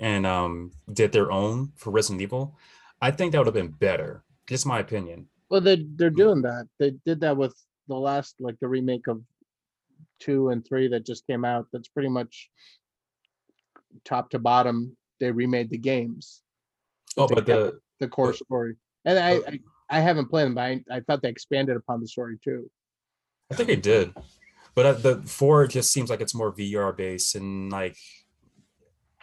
and um, did their own for Resident Evil, I think that would have been better. Just my opinion.
Well, they they're doing that. They did that with the last like the remake of two and three that just came out. That's pretty much top to bottom. They remade the games,
Oh, but the
the core
But-
story. And I, I I haven't played them, but I, I thought they expanded upon the story too.
I think they did, but uh, the four just seems like it's more VR based and like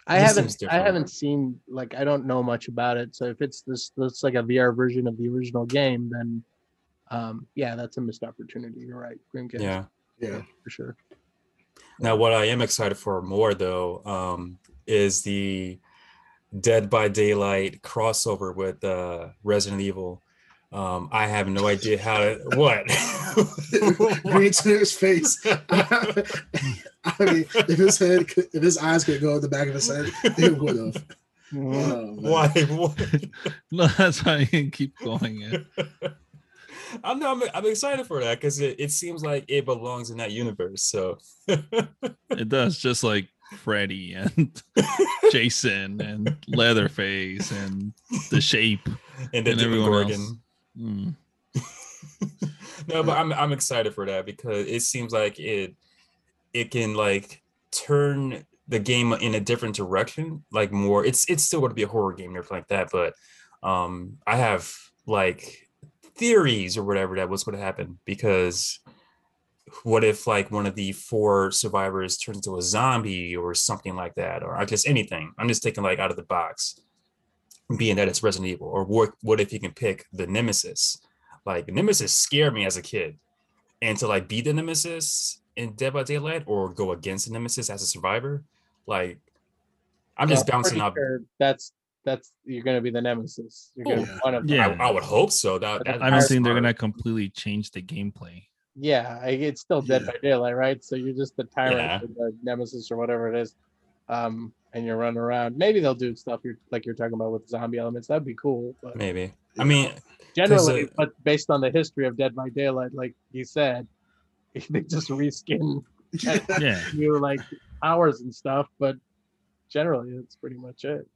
I haven't I haven't seen like I don't know much about it. So if it's this looks like a VR version of the original game, then um yeah, that's a missed opportunity. You're right, Dreamcast.
yeah.
Yeah.
for sure.
Now, what I am excited for more though um, is the Dead by Daylight crossover with uh, Resident Evil. Um, I have no idea how to what.
Green to his face. I mean, if his head, could- if his eyes could go in the back of his head, it would have. Oh.
Why?
No, that's how you can keep going. Yeah.
I'm, I'm I'm excited for that because it, it seems like it belongs in that universe. So
It does, just like Freddy and Jason and Leatherface and the Shape.
and then
And
Demon
everyone else. Mm.
no, but I'm I'm excited for that because it seems like it it can like turn the game in a different direction, like more. It's it's still going to be a horror game and everything like that, but um, I have like theories or whatever that what's going to happen because what if like one of the four survivors turns into a zombie or something like that, or just anything? I'm just thinking like out of the box, being that it's Resident Evil, or what what if you can pick the Nemesis? Like Nemesis scared me as a kid, and to like beat the Nemesis in Dead by Daylight or go against the Nemesis as a survivor, like I'm just
Yeah, I'm
bouncing
pretty
up.
sure That's that's you're gonna be the nemesis. You're gonna
Oh,
be
yeah.
one of them.
I, I would hope so. That, that
I don't
that's
think they're gonna completely change the gameplay.
Yeah, it's still Dead
Yeah.
by Daylight, right? So you're just the tyrant,
Yeah.
the nemesis, or whatever it is, um, and you're running around. Maybe they'll do stuff you're like you're talking about with zombie elements. That'd be cool. But
maybe. I mean,
generally,
uh,
but based on the history of Dead by Daylight, like you said, they just reskin
Yeah.
you like powers and stuff. But generally, that's pretty much it.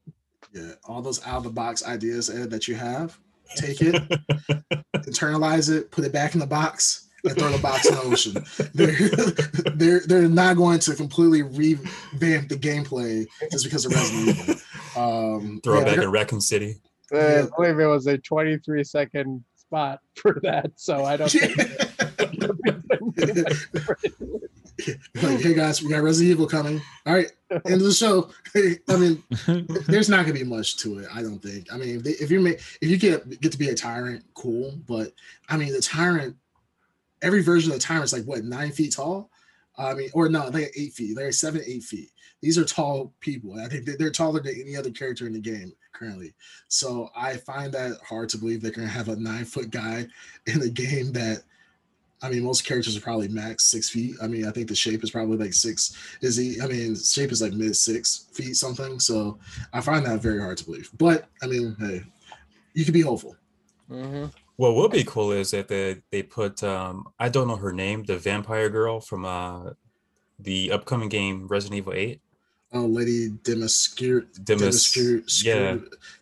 Yeah, all those out of the box ideas Ed, that you have, take it, internalize it, put it back in the box, and throw the box in the ocean. They're, they're they're not going to completely revamp the gameplay just because of Resident Evil. Um,
throw
yeah,
it back
they're-
in Raccoon City.
Uh,
Yeah.
I believe it was a 23 second spot for that, so I don't think.
like, hey guys, we got Resident Evil coming. All right, end of the show. I mean, there's not gonna be much to it. I don't think. I mean, if, they, if you make if you get get to be a tyrant, cool. But I mean, the tyrant, every version of the tyrant is like what nine feet tall. I mean, or no, they're eight feet. They're seven, eight feet. These are tall people. I think they- they're taller than any other character in the game currently. So I find that hard to believe they're gonna have a nine foot guy in a game that. I mean, most characters are probably max six feet. I mean, I think the shape is probably like six. Is he? I mean, shape is like mid six feet something. So I find that very hard to believe. But I mean, hey, you can be hopeful.
Mhm.
What would be cool is if they they put um I don't know her name, the vampire girl from uh the upcoming game Resident Evil 8.
Oh, Lady Demascure,
Demis,
Demascure,
yeah.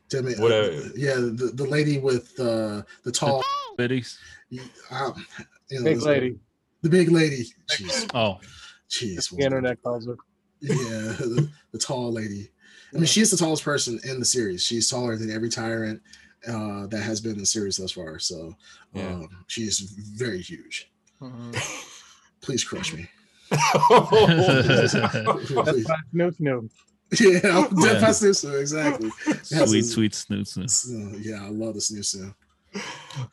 Demi,
What
uh, yeah, the, the lady with uh, the tall,
Ladies.
um, you know,
Big
this-
lady,
the big lady. Jeez,
Oh,
jeez,
the internet calls her.
Yeah, the, the tall lady. I mean, she's the tallest person in the series. She's taller than every tyrant uh, that has been in the series thus far. So
Yeah.
um, she is very huge.
Mhm.
Please crush me.
That's
no.
not Noof Noof.
Yeah, Dead
Yeah.
by Snoo exactly.
Sweet,
it's-
sweet snoot snoot.
Snoo. Yeah, I love the Snoo Snoo.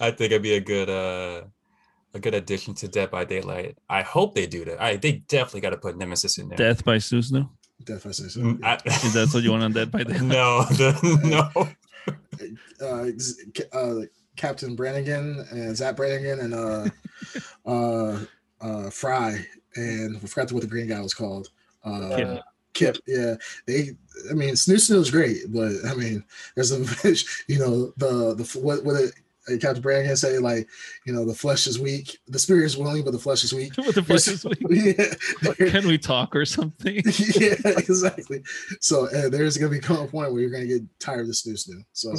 I think it'd be a good uh a good addition to Dead by Daylight. I hope they do that. I they definitely got to put Nemesis in there.
Death by snoot snoot.
Dead by Snoo
Mm,
Snoo.
I-
Is that what you want on Dead by Daylight?
no, the, no.
Uh, uh, Captain Brannigan and Zapp Brannigan and uh, uh, uh, Fry and I forgot what the green guy was called. Uh,
Kif.
Kif. Yeah, they. I mean, Snoo Snoo is great, but I mean, there's a you know the the what what it, Captain Brannigan say like you know the flesh is weak, the spirit is willing, but the flesh is weak.
what the fuck is like,
yeah,
Can we talk or something?
yeah, exactly. So uh, there's gonna become a point where you're gonna get tired of the snoo snoo. So,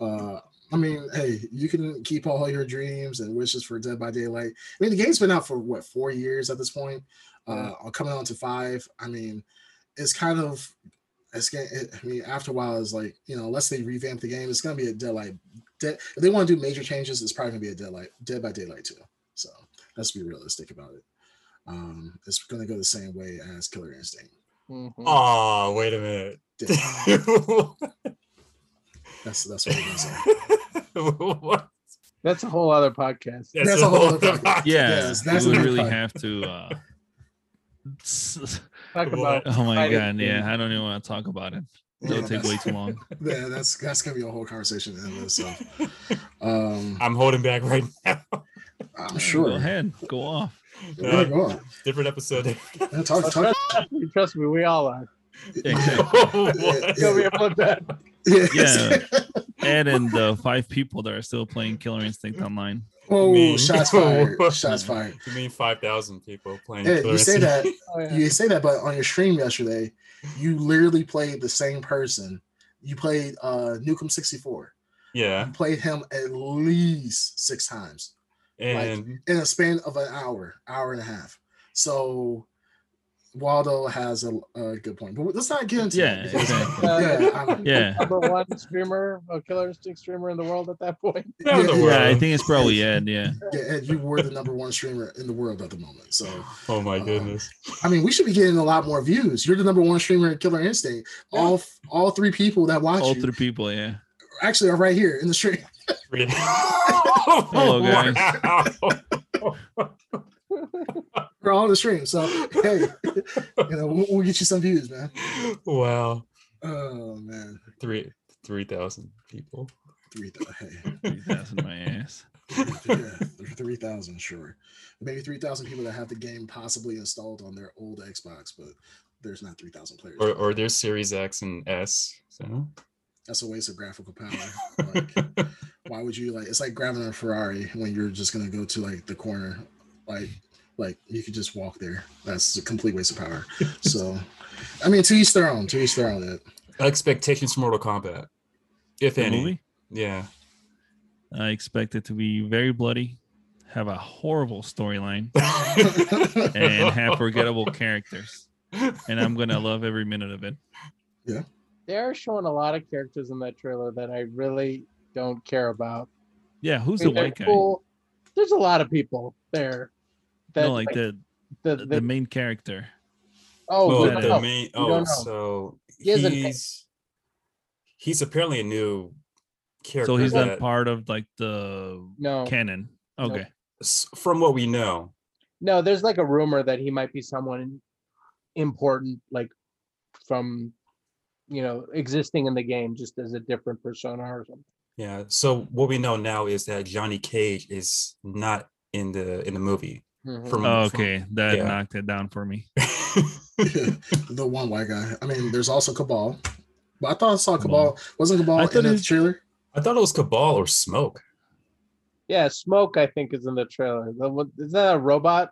uh, I mean, hey, you can keep all your dreams and wishes for Dead by Daylight. I mean, the game's been out for what four years at this point. Uh, coming on to five. I mean, it's kind of. It's gonna, I mean, after a while, it's like you know, unless they revamp the game, it's gonna be a Deadlight. Dead, if they want to do major changes, it's probably gonna be a Deadlight, Dead by Daylight too. So let's be realistic about it. Um, it's gonna go the same way as Killer Instinct.
Mhm.
Oh, wait a minute.
That's that's what I'm gonna say.
That's a whole other podcast.
That's a whole other podcast.
Yeah,
Yes, that's
we would really
point.
have to. uh
Talk about
Oh my
fighting
god, yeah. I don't even want to talk about it. It'll
Yeah,
take way too long.
Yeah, that's that's gonna be a whole conversation in this. So, um,
I'm holding back right now.
I'm
Go
sure.
ahead, go off.
Yeah, go on.
Different episode.
Yeah, talk,
Oh,
talk.
trust, me, we all are.
Yeah, exactly.
What?
You'll be able to
Yeah.
Yeah. Ed and the five people that are still playing Killer Instinct online.
Oh,
mean-
shots fired! Shots fired.
You mean 5,000 people playing
Yeah,
Killer
you say
Instinct?
that.
Oh, yeah.
You say that, but on your stream yesterday, you literally played the same person. You played uh Nukem 64.
Yeah.
You played him at least six times.
And
in a span of an hour, hour and a half. So Waldo has a, a good point, but let's not get into
Yeah,
that. because-
exactly.
Uh,
yeah,
Yeah.
number one streamer, a killer instinct streamer in the world at that point.
That
yeah, yeah.
Yeah, I think it's probably Ed. Yeah.
yeah, Ed, you were the number one streamer in the world at the moment. So
oh my
Uh,
goodness.
I mean, we should be getting a lot more views. You're the number one streamer in Killer Instinct. All all three people that watch
All
you
three people. Yeah.
actually are right here in the stream.
Hello,
guys.
We're all in the stream. So hey, you know, we'll, we'll get you some views, man.
wow.
Oh man,
Three 3,000 people.
three. thou- Hey,
Three thousand my ass.
yeah, three thousand, sure. Maybe three thousand people that have the game possibly installed on their old Xbox, but there's not three thousand players.
Or, or there's Series X and S. So.
That's a waste of graphical power. Like, why would you like? It's like grabbing a Ferrari when you're just gonna go to like the corner, like like you could just walk there. That's a complete waste of power. So, I mean, to each their own. To each their own. It.
Expectations for Mortal Kombat, if
The
any.
movie.
Yeah.
I expect it to be very bloody, have a horrible storyline, and have forgettable characters. And I'm gonna love every minute of it. Yeah.
They are showing a lot of characters in that trailer that I really don't care about.
Yeah, who's
I
the
mean, they're
white guy?
cool. There's a lot of people there. That
No, like the
the,
the,
the-
main character.
oh,
Oh,
we
that
don't
the
know.
main. Oh, so
He hasn't-
he's he's apparently a new character.
So he's
that,
not part of like the
no,
canon. Okay.
s- from what we know.
no. There's like a rumor that he might be someone important, like from you know existing in the game, just as a different persona or something.
Yeah. So what we know now is that Johnny Cage is not in the in the movie.
Mhm.
From,
Oh,
from-
okay, that
yeah.
knocked it down for me.
the one white guy. I mean, there's also Kabal, but I thought I saw
Kabal.
Kabal. Wasn't Kabal
I
in
thought
the
it-
trailer?
I thought it was Kabal or Smoke.
Yeah, smoke. I think is in the trailer. Is that a robot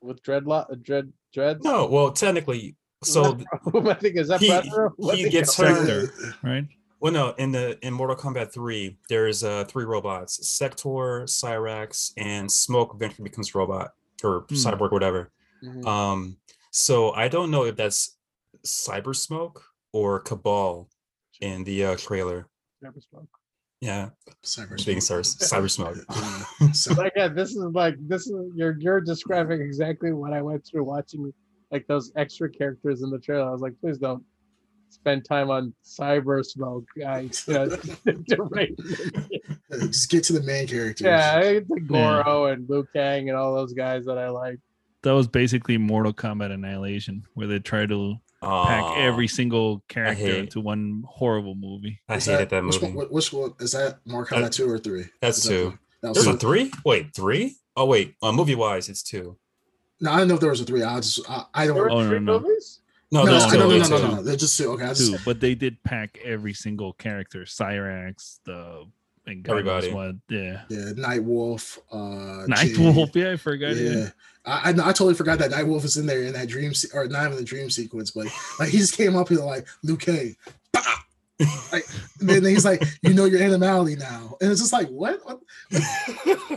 with dreadlock? uh, Dread dreads?
No, well, technically, so
that- I think is that
he- he gets
called?
hurt.
Uh,
Right?
Well, no, in the in Mortal Kombat Three, there's uh three robots: Sektor, Cyrax, and Smoke. Eventually becomes robot or
Hmm.
cyborg, whatever.
Mhm.
Um, so I don't know if that's Cyber Smoke or Kabal in the uh, trailer.
Never smoke.
Yeah,
Cyber
speaking
Smoke.
Cyber Cyber Smoke.
So-
Like yeah, this is like this is you're you're describing exactly what I went through watching like those extra characters in the trailer. I was like, please don't, spend time on cyber smoke. I, you know, to rate it.
Just get to the main characters.
yeah, I the Goro and Liu Kang and all those guys that I like.
That was basically Mortal Kombat Annihilation, where they try to pack every single character into one horrible movie.
I
Is
hated that
which
movie.
One, which one is that? Mortal Kombat
That-
two or three?
That's
Is that
two.
the- That was
There's a three? Wait, three? Oh wait, uh, movie wise, it's two.
No, I do not know if there was a three. I just I, I don't.
There were
Oh, no,
three
no.
movies.
No,
no, no, no, no, no, no, no. They're just two. Okay, I just,
Two, but they did pack every single character. Cyrax, the and God
Everybody.
What, yeah.
yeah, Night Wolf. Uh,
Night
Jade.
Wolf, yeah, I forgot.
Yeah,
Yeah.
I, I I totally forgot that Night Wolf is in there in that dream se- or not even the dream sequence, but like he just came up here like Liu Kang. Bah! Like and then he's like, you know your animality now, and it's just like, what? what?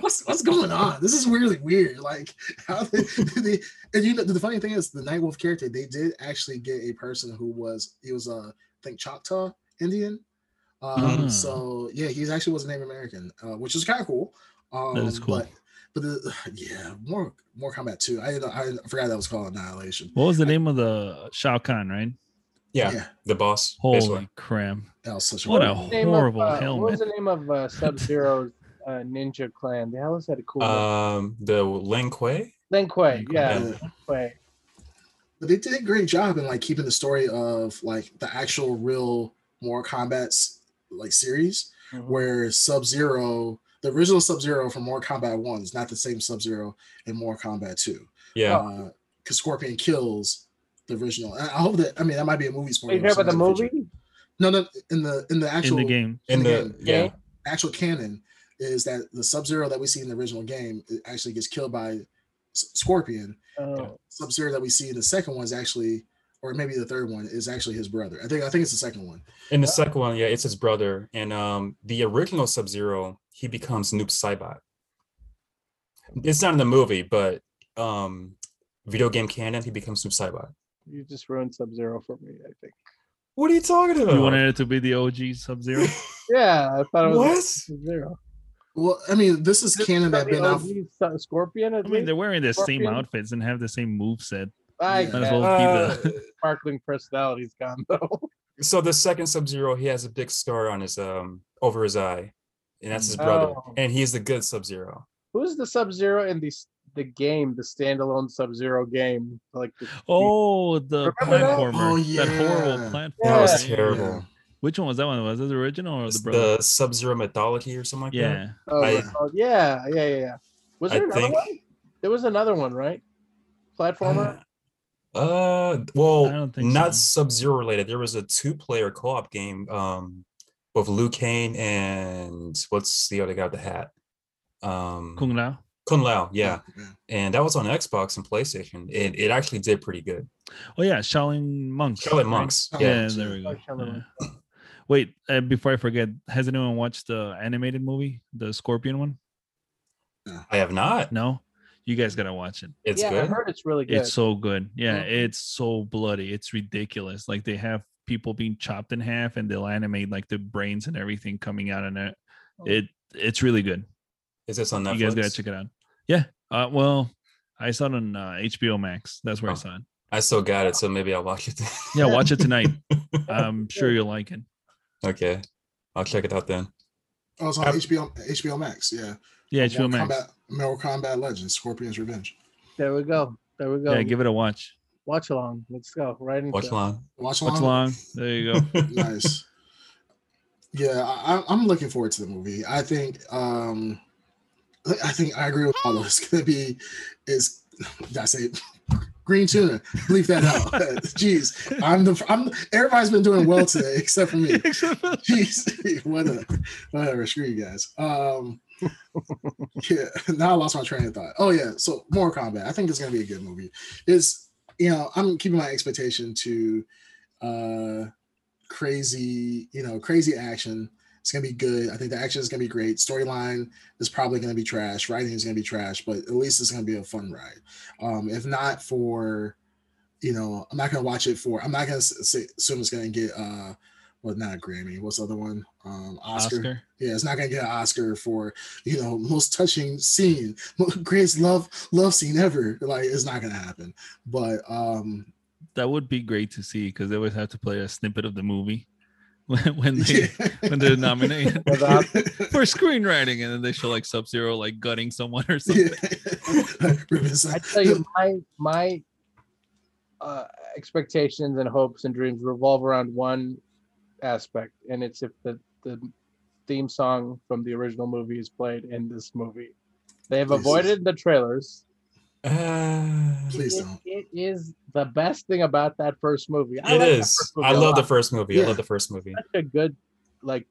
what's what's going on? This is really weird. Like how they, they and you know the funny thing is the Night Wolf character they did actually get a person who was he was uh, I think Choctaw Indian. Um,
Ah.
So yeah, he actually was a Native American, uh, which is kind of cool. Um,
That is cool.
But, but the yeah, more Mortal Kombat too. I I forgot that was called Annihilation.
What was the name of the Shao Kahn, right?
Yeah,
yeah,
the boss.
Holy
basically.
crap.
that was such
What a
movie.
Name of,
horrible
uh, What was the name of uh, Sub Zero's uh, ninja clan? The hell is that a cool? name?
Um, the Ling Kuei.
Lin Kuei. Yeah,
Yeah.
Lin Kuei.
but they did a great job in like keeping the story of like the actual real Mortal Kombat's like series
Mhm.
where Sub Zero, the original Sub Zero from Mortal Kombat One, is not the same Sub Zero in Mortal Kombat Two.
Yeah.
because Scorpion kills the original. And I hope that I mean that might be a movie
Are
spoiler.
you talking about the
in future.
movie?
No, no, in the in the
In
actual
the game.
in
the
the
game.
yeah.
Actual canon is that the Sub Zero that we see in the original game actually gets killed by Scorpion.
Oh,
Sub Zero that we see in the second one is actually, or maybe the third one is actually his brother. I think I think it's the second one.
In the second one, yeah, it's his brother. And um, the original Sub Zero, he becomes Noob Saibot. It's not in the movie, but um, video game canon, he becomes Noob Saibot.
You just ruined Sub Zero for me. I think.
What are you talking about?
You wanted it to be the OG Sub Zero?
Yeah, I thought it was
what?
Sub Zero.
Well, I mean, this is canon that been out.
Scorpion.
I mean, they're wearing the same outfits and have the same move set.
I
Yeah.
Might as well
Uh,
keep the.
sparkling personality's gone though.
so the second Sub Zero, he has a big scar on his um over his eye, and that's his brother,
Oh.
and he's the good Sub Zero.
Who's the Sub Zero in the s- the game, the standalone Sub Zero game? Like, the,
Oh, the
Remember that?
platformer.
Oh,
That horrible
yeah.
platform.
That was
Yeah.
terrible.
Which one was that one? Was it the original or the brother?
the Sub Zero mythology or something like that.
yeah.
oh,
I-
oh, yeah, yeah, yeah, yeah. Was
I
there another
think-
one? There was another one, right? Platformer.
Uh, well,
I don't think
not
so.
Sub Zero related. There was a two-player co-op game, um, with Liu Kang and what's the other guy with the hat? Um,
Kung Lao.
Kung Lao, yeah,
yeah.
and that was on Xbox and PlayStation. It it actually did pretty good.
Oh yeah, Shaolin monks.
Shaolin? Monks,
Oh,
Yeah,
yeah.
There we go.
Oh,
Yeah. Wait, uh, before I forget, has anyone watched the animated movie, the Scorpion one?
I have not.
No, you guys gotta watch it.
It's
yeah, I heard it's really good.
It's so good. Yeah, it's so bloody. It's ridiculous. Like they have people being chopped in half, and they'll animate like the brains and everything coming out in it.
Oh.
It it's really good.
Is this on Netflix?
You guys gotta check it out. Yeah. Uh, well, I saw it on uh, HBO Max. That's where I
Oh.
saw it.
I still got it, so maybe I'll watch it.
Yeah, watch it tonight. I'm sure you'll like it.
okay, I'll check it out then.
Oh, it's on
I've-
HBO HBO Max. Yeah.
Yeah, HBO
Mortal
Max.
Kombat, Mortal Kombat Legends, Scorpion's Revenge.
there we go. There we go.
Yeah, give it a watch.
Watch along. Let's go. Right into
Watch along.
Watch along.
Watch along. There you go.
nice. Yeah, I, I- I'm looking forward to the movie. I think, um, I think I agree with Paulo. It's gonna be, is did I say green tuna? Leave that out. Jeez, I'm the I'm. Everybody's been doing well today except for me. Jeez, what a, whatever. Screw you guys. Um, yeah. Now I lost my train of thought. Oh yeah. So Mortal Kombat. I think it's gonna be a good movie. It's you know I'm keeping my expectation to uh crazy you know crazy action. It's gonna be good. I think the action is gonna be great. Storyline is probably gonna be trash. Writing is gonna be trash, but at least it's gonna be a fun ride. Um, if not for, you know, I'm not gonna watch it for. I'm not gonna say, assume it's gonna get uh, well, not a Grammy. What's the other one? Um, Oscar.
Oscar.
Yeah, it's not gonna get an Oscar for you know most touching scene, greatest love love scene ever. Like it's not gonna happen. But um,
that would be great to see because they would have to play a snippet of the movie when, when they when they nominate nominated
Without-
for screenwriting, and then they show like Sub Zero like gutting someone or something.
I tell you, my my uh, expectations and hopes and dreams revolve around one aspect, and it's if the the theme song from the original movie is played in this movie. They have avoided the trailers.
Uh,
Please
It-
don't.
it is the best thing about that first movie. It is. I
it
like that
is.
movie
I
a
love the first movie. I love the first movie.
such a good like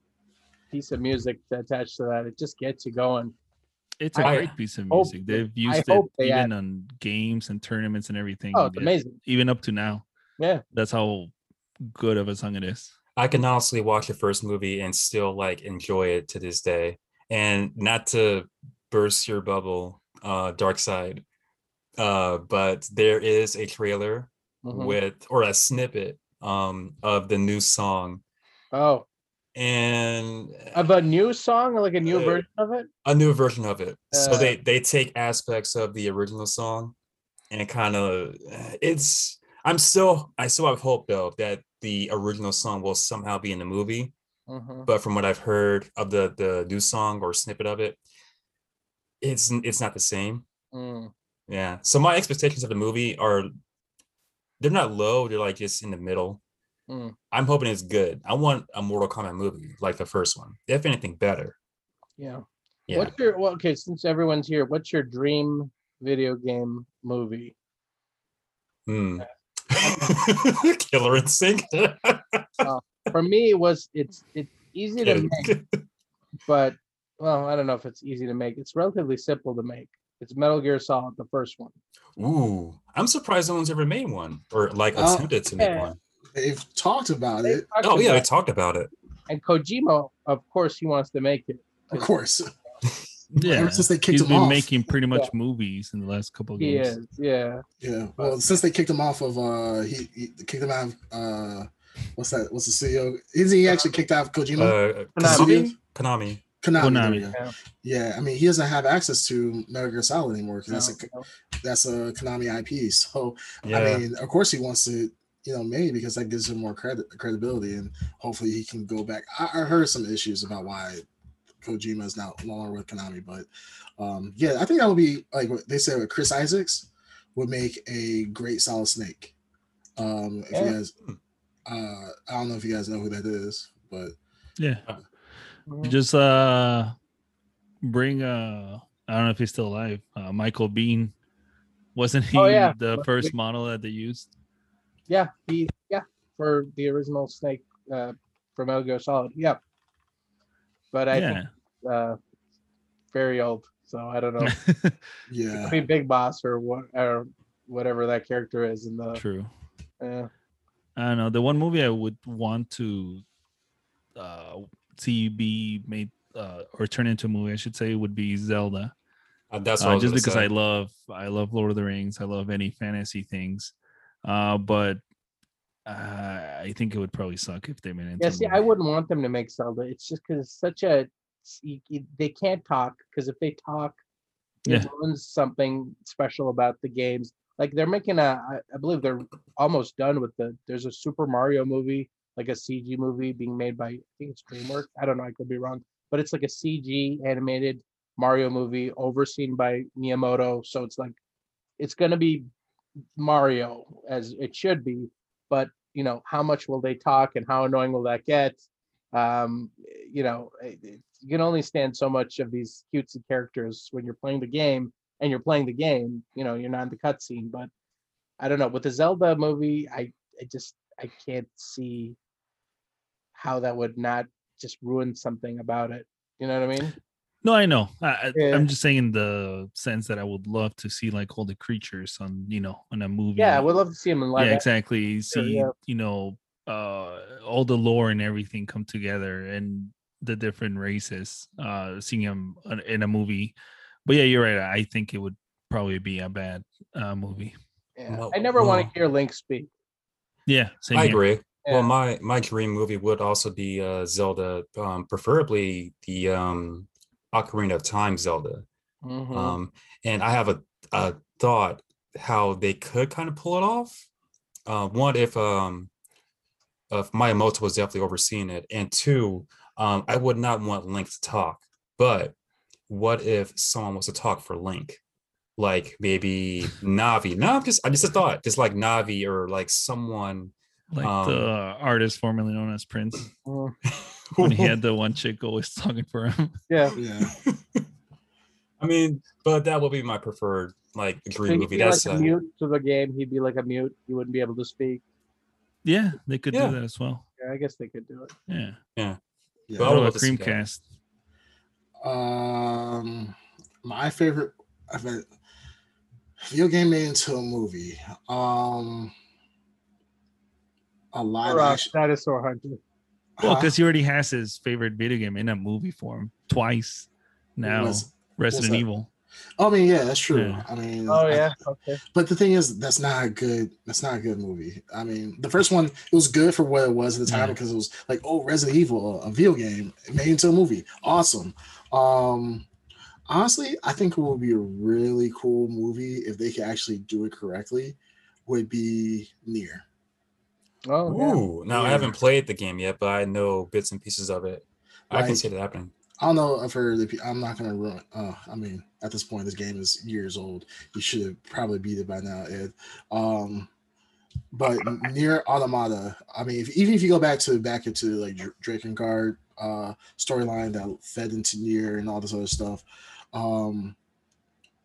piece of music attached to that. It just gets you going.
It's a
I
great piece of music. They've used it
hope they
even
add-
on games and tournaments and everything.
Oh, it's
yeah,
amazing.
Even up to now.
Yeah.
That's how good of a song it is.
I can honestly watch the first movie and still like enjoy it to this day. And not to burst your bubble, uh, DarkSyd, uh, but there is a trailer
Mhm.
with or a snippet um of the new song
Oh,
and
of a new song, or like a new
Uh,
version of it.
a new version of it. so
Uh,
they they take aspects of the original song and kind of it's I'm still I still have hope though that the original song will somehow be in the movie.
Mhm.
But from what I've heard of the the new song or snippet of it, it's it's not the same.
Mm.
Yeah. So my expectations of the movie are they're not low, they're like just in the middle.
Mm.
I'm hoping it's good. I want a Mortal Kombat movie like the first one. If anything better.
Yeah.
Yeah.
What's your well? Okay, since everyone's here, what's your dream video game movie?
Hmm. Killer Instinct.
For me, it was it's it's easy to make, but well, I don't know if it's easy to make. It's relatively simple to make. It's Metal Gear Solid, the first one.
Ooh, I'm surprised no one's ever made one or like
Oh,
attempted to make one.
They've talked about
They
it,
talked
Oh yeah,
they
talked about it.
and Kojima, of course, he wants to make it.
of course.
Yeah.
Ever since they kicked
He's
him
been
off.
making pretty much movies in the last couple of
He
games.
is, yeah.
Yeah. Well, since they kicked him off of uh he, he kicked him out of uh what's that? What's the CEO? Isn't he actually kicked out of Kojima?
Uh,
Konami?
Konami. Konami.
Konami. there
Konami.
we go.
Yeah.
Yeah, I mean he doesn't have access to Metal Gear Solid anymore because that's a
No, no.
that's a Konami IP. So
Yeah.
I mean, of course he wants to, you know, maybe because that gives him more credit credibility and hopefully he can go back. I, I heard some issues about why Kojima is now no longer with Konami, but um yeah, I think that would be like what they said with Chris Isaacs would make a great solid snake. Um if
Yeah.
you guys uh I don't know if you guys know who that is, but
Yeah.
Mhm.
Just uh bring uh I don't know if he's still alive. Uh, Michael Biehn. Wasn't he
Oh, yeah.
the first model that they used?
Yeah, he yeah for the original Snake uh, for Metal Gear Solid. Yeah, but I
yeah.
think uh, very old, so I don't know.
yeah.
Could be Big Boss or what or whatever that character is in the.
True.
Uh,
I don't know. The one movie I would want to uh see be made uh or turn into a movie, I should say, would be Zelda.
Uh, that's what
Uh, just
gonna
because
say.
I love I love Lord of the Rings. I love any fantasy things. Uh but uh, I think it would probably suck if they made it. into
yeah,
a
see, I wouldn't want them to make Zelda. It's just because it's such a you- you- they can't talk because if they talk, it
Yeah.
ruins something special about the games. Like they're making a, I I believe they're almost done with the. There's a Super Mario movie, like a CG movie being made by I think it's DreamWorks. I don't know, I could be wrong, but it's like a CG animated Mario movie overseen by Miyamoto. So it's like it's gonna be Mario as it should be, but you know how much will they talk and how annoying will that get? Um, you know, you can only stand so much of these cutesy characters when you're playing the game, and you're playing the game. You know, you're not in the cutscene, but I don't know. With the Zelda movie, I I just I can't see how that would not just ruin something about it. You know what I mean?
No, I know. I, I,
Yeah.
I'm just saying in the sense that I would love to see like all the creatures on, you know, on a movie.
Yeah, I would love to see them in live.
yeah, exactly. See,
yeah.
you know, uh, all the lore and everything come together and the different races. Uh, seeing them in a movie. But yeah, you're right. I think it would probably be a bad uh, movie.
Yeah.
Well-
I never want to hear Link speak.
Yeah, same
I
here.
agree.
Yeah.
Well, my my dream movie would also be uh, Zelda, um, preferably the um, Ocarina of Time Zelda.
Mhm.
Um, and I have a, a thought how they could kind of pull it off. uh, one if um if Miyamoto was definitely overseeing it, and two, um, I would not want Link to talk. But what if someone was to talk for Link? Like maybe Navi. No, I'm just I just a thought, just like Navi or like someone.
Like
Um,
the artist formerly known as Prince,
Mm,
when he had the one chick always talking for him.
yeah.
Yeah.
I mean, but that would be my preferred like
So
dream
he'd
movie. That's
like a
uh,
mute to the game. He'd be like a mute. He wouldn't be able to speak.
Yeah, they could
Yeah.
do that as well.
Yeah, I guess they could do it.
Yeah.
Yeah.
Well, I
What about
love to see that.
Dreamcast?
Um, my favorite I've been, video game made into a movie. Um, a live
Or, uh,
action.
Dinosaur Hunter.
Well, because he already has his favorite video game in a movie form twice now.
Was-
Resident
that?
Evil.
Oh, I mean, yeah, that's true.
Yeah.
I mean,
Oh
I-
yeah. Okay.
but the thing is, that's not a good. That's not a good movie. I mean, the first one it was good for what it was at the time
Yeah.
because it was like, oh, Resident Evil, a video game made into a movie, awesome. Um, honestly, I think it would be a really cool movie if they could actually do it correctly. Would be NieR.
Oh yeah.
Ooh, now I haven't played the game yet, but I know bits and pieces of it. I can see that happening.
I don't know if for the I'm not gonna ruin. Uh, I mean, at this point, this game is years old. You should have probably beat it by now, Ed. Um, but NieR Automata, I mean, if, even if you go back to back into like Dr- Drakengard uh storyline that fed into NieR and all this other stuff, um,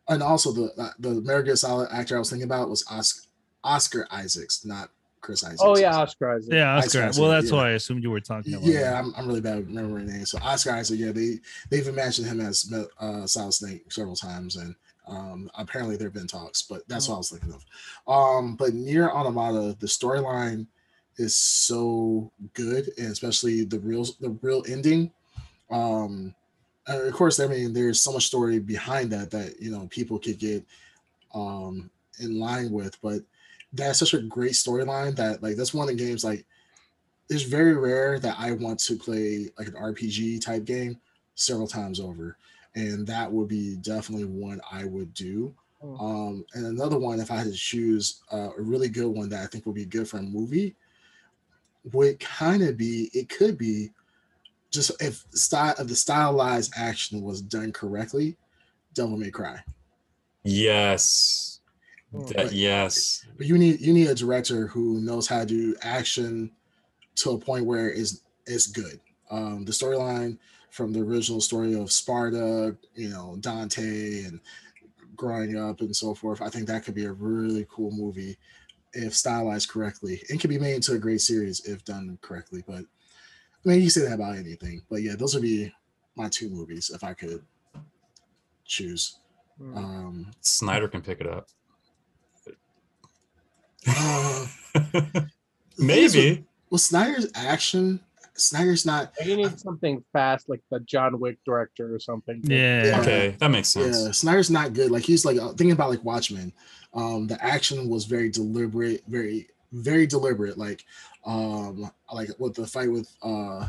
and also the uh, the Metal Gear Solid actor I was thinking about was Oscar, Oscar Isaacs, not Chris Isaacs.
Oh yeah, Oscar Isaac.
Yeah,
Oscar
Oscar.
Isaac,
Well, that's
yeah.
why I assumed you were talking about.
Yeah. I'm, I'm really bad at remembering names. So Oscar Isaac, yeah, they they've imagined him as uh, Solid Snake several times, and um, apparently there have been talks, but that's what I was thinking of. Um, but NieR Automata, the storyline is so good, and especially the real the real ending. Um, and of course, I mean, there's so much story behind that that you know people could get um in line with, but that's such a great storyline that like that's one of the games like it's very rare that I want to play like an RPG type game several times over, and that would be definitely one I would do.
Mm.
Um, and another one, if I had to choose uh, a really good one that I think would be good for a movie, would kind of be it could be just if style if the stylized action was done correctly, Devil May Cry.
Yes.
Hmm.
That, yes.
But you need you need a director who knows how to do action to a point where it's it's good. Um, the storyline from the original story of Sparda, you know, Dante and growing up and so forth. I think that could be a really cool movie if stylized correctly. It could be made into a great series if done correctly. But I mean, you say that about anything. But yeah, those would be my two movies if I could choose.
Mm.
Um,
Snyder can pick it up.
Uh, the with-
Maybe.
Well, Snyder's action, Snyder's not.
You need something fast, like the John Wick director or something.
Yeah.
Yeah.
Okay, that makes sense.
Yeah, Snyder's not good. Like he's like uh, thinking about like Watchmen. Um, the action was very deliberate, very very deliberate. Like, um, like with the fight with uh,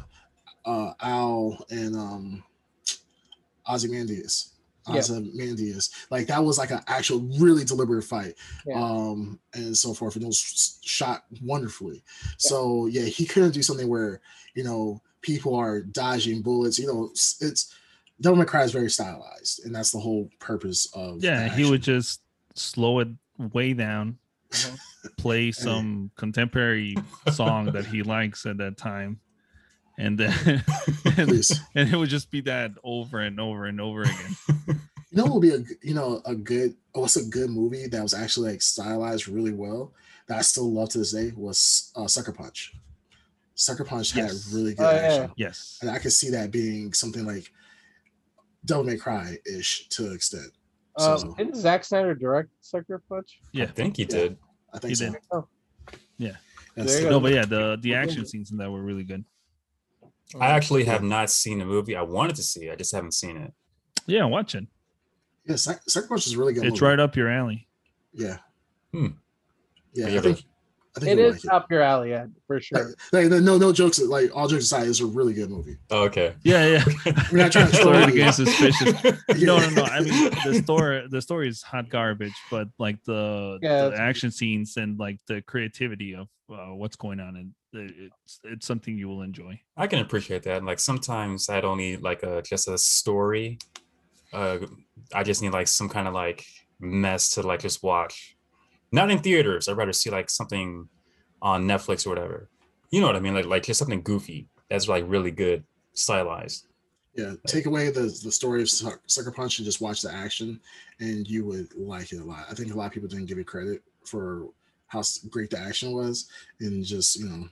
uh, Al and um, Ozymandias.
As yeah.
Ozymandias. Like that was like an actual really deliberate fight.
Yeah.
Um, and so forth. And it was shot wonderfully. So yeah, he couldn't do something where you know people are dodging bullets. You know, it's, it's Devil May Cry is very stylized, and that's the whole purpose of.
Yeah, he would just slow it way down,
Mhm.
play some contemporary song that he likes at that time, and then and, and it would just be that over and over and over again.
You know, what would be a g- you know a good what's a good movie that was actually like stylized really well that I still love to this day was uh, Sucker Punch. Sucker Punch had really good
Oh, yeah.
action,
Yes.
and I could see that being something like Devil May Cry ish to an extent.
Uh,
So-
didn't Zack Snyder direct Sucker Punch?
Yeah, I
Yeah.
think he
Yeah.
did.
I think
He
so.
did.
Oh.
Yes.
There
No,
go.
but yeah, the the action scenes in that were really good.
I actually have not seen the movie. I wanted to see. it. I just haven't seen it.
Yeah, watch it.
Yeah, Suck- Sucker Punch is a really good.
It's
movie.
right up your alley.
Yeah.
Hmm.
Yeah,
I
I
gotta-
think I think
It
you'll
is
like it.
up your alley, Ed, for sure.
Like, no, no jokes. Like all jokes aside, it's a really good movie.
Oh, okay.
Yeah, yeah.
We're not trying to troll
Story
you.
against suspicious.
Yeah.
No, no, no. I mean, the story, the story is hot garbage, but like the,
Yeah,
the
that's-
action scenes and like the creativity of uh, what's going on, and it's it's something you will enjoy.
I can appreciate that. Like sometimes I don't need like a just a story. Uh, I just need like some kind of like mess to like just watch. Not in theaters. I'd rather see like something on Netflix or whatever. You know what I mean? Like like just something goofy that's like really good, stylized.
Yeah, take away the the story of Sucker Punch and just watch the action, and you would like it a lot. I think a lot of people didn't give it credit for how great the action was, and just you know,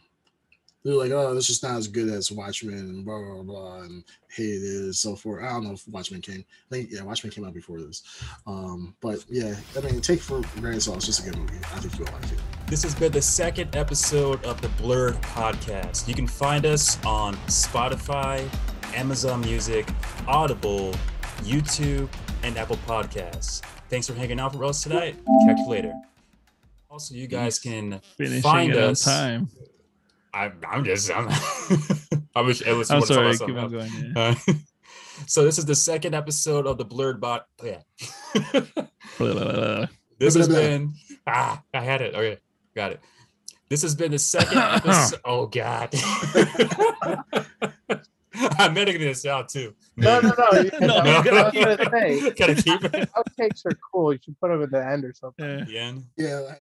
they're like, "Oh, this is not as good as Watchmen," and blah blah blah, and hated it and so forth. I don't know if Watchmen came. I think yeah, Watchmen came out before this, um, but yeah, I mean, take for granted, it's it's just a good movie. I think you'll like it.
This has been the second episode of the Blurred Podcast. You can find us on Spotify, Amazon Music, Audible, YouTube, and Apple Podcasts. Thanks for hanging out with us tonight. Catch you later. Also, you guys can
Finishing
find
it on
us.
time.
I'm, I'm just. I'm, I wish it was.
I'm
talk
sorry.
about
Keep
something
on going. Yeah.
Uh, so this is the second episode of the Blurred Bot. Yeah.
Blah, blah, blah, blah.
This has
blah, blah.
been ah, I had it. Okay, got it. This has been the second episode. Oh God. I'm editing this out too.
No, no, no. you-
No,
I was
you gotta
gonna say,
Gotta keep it.
outtakes are cool. You should put them at the end or something.
Yeah.
the end.
Yeah,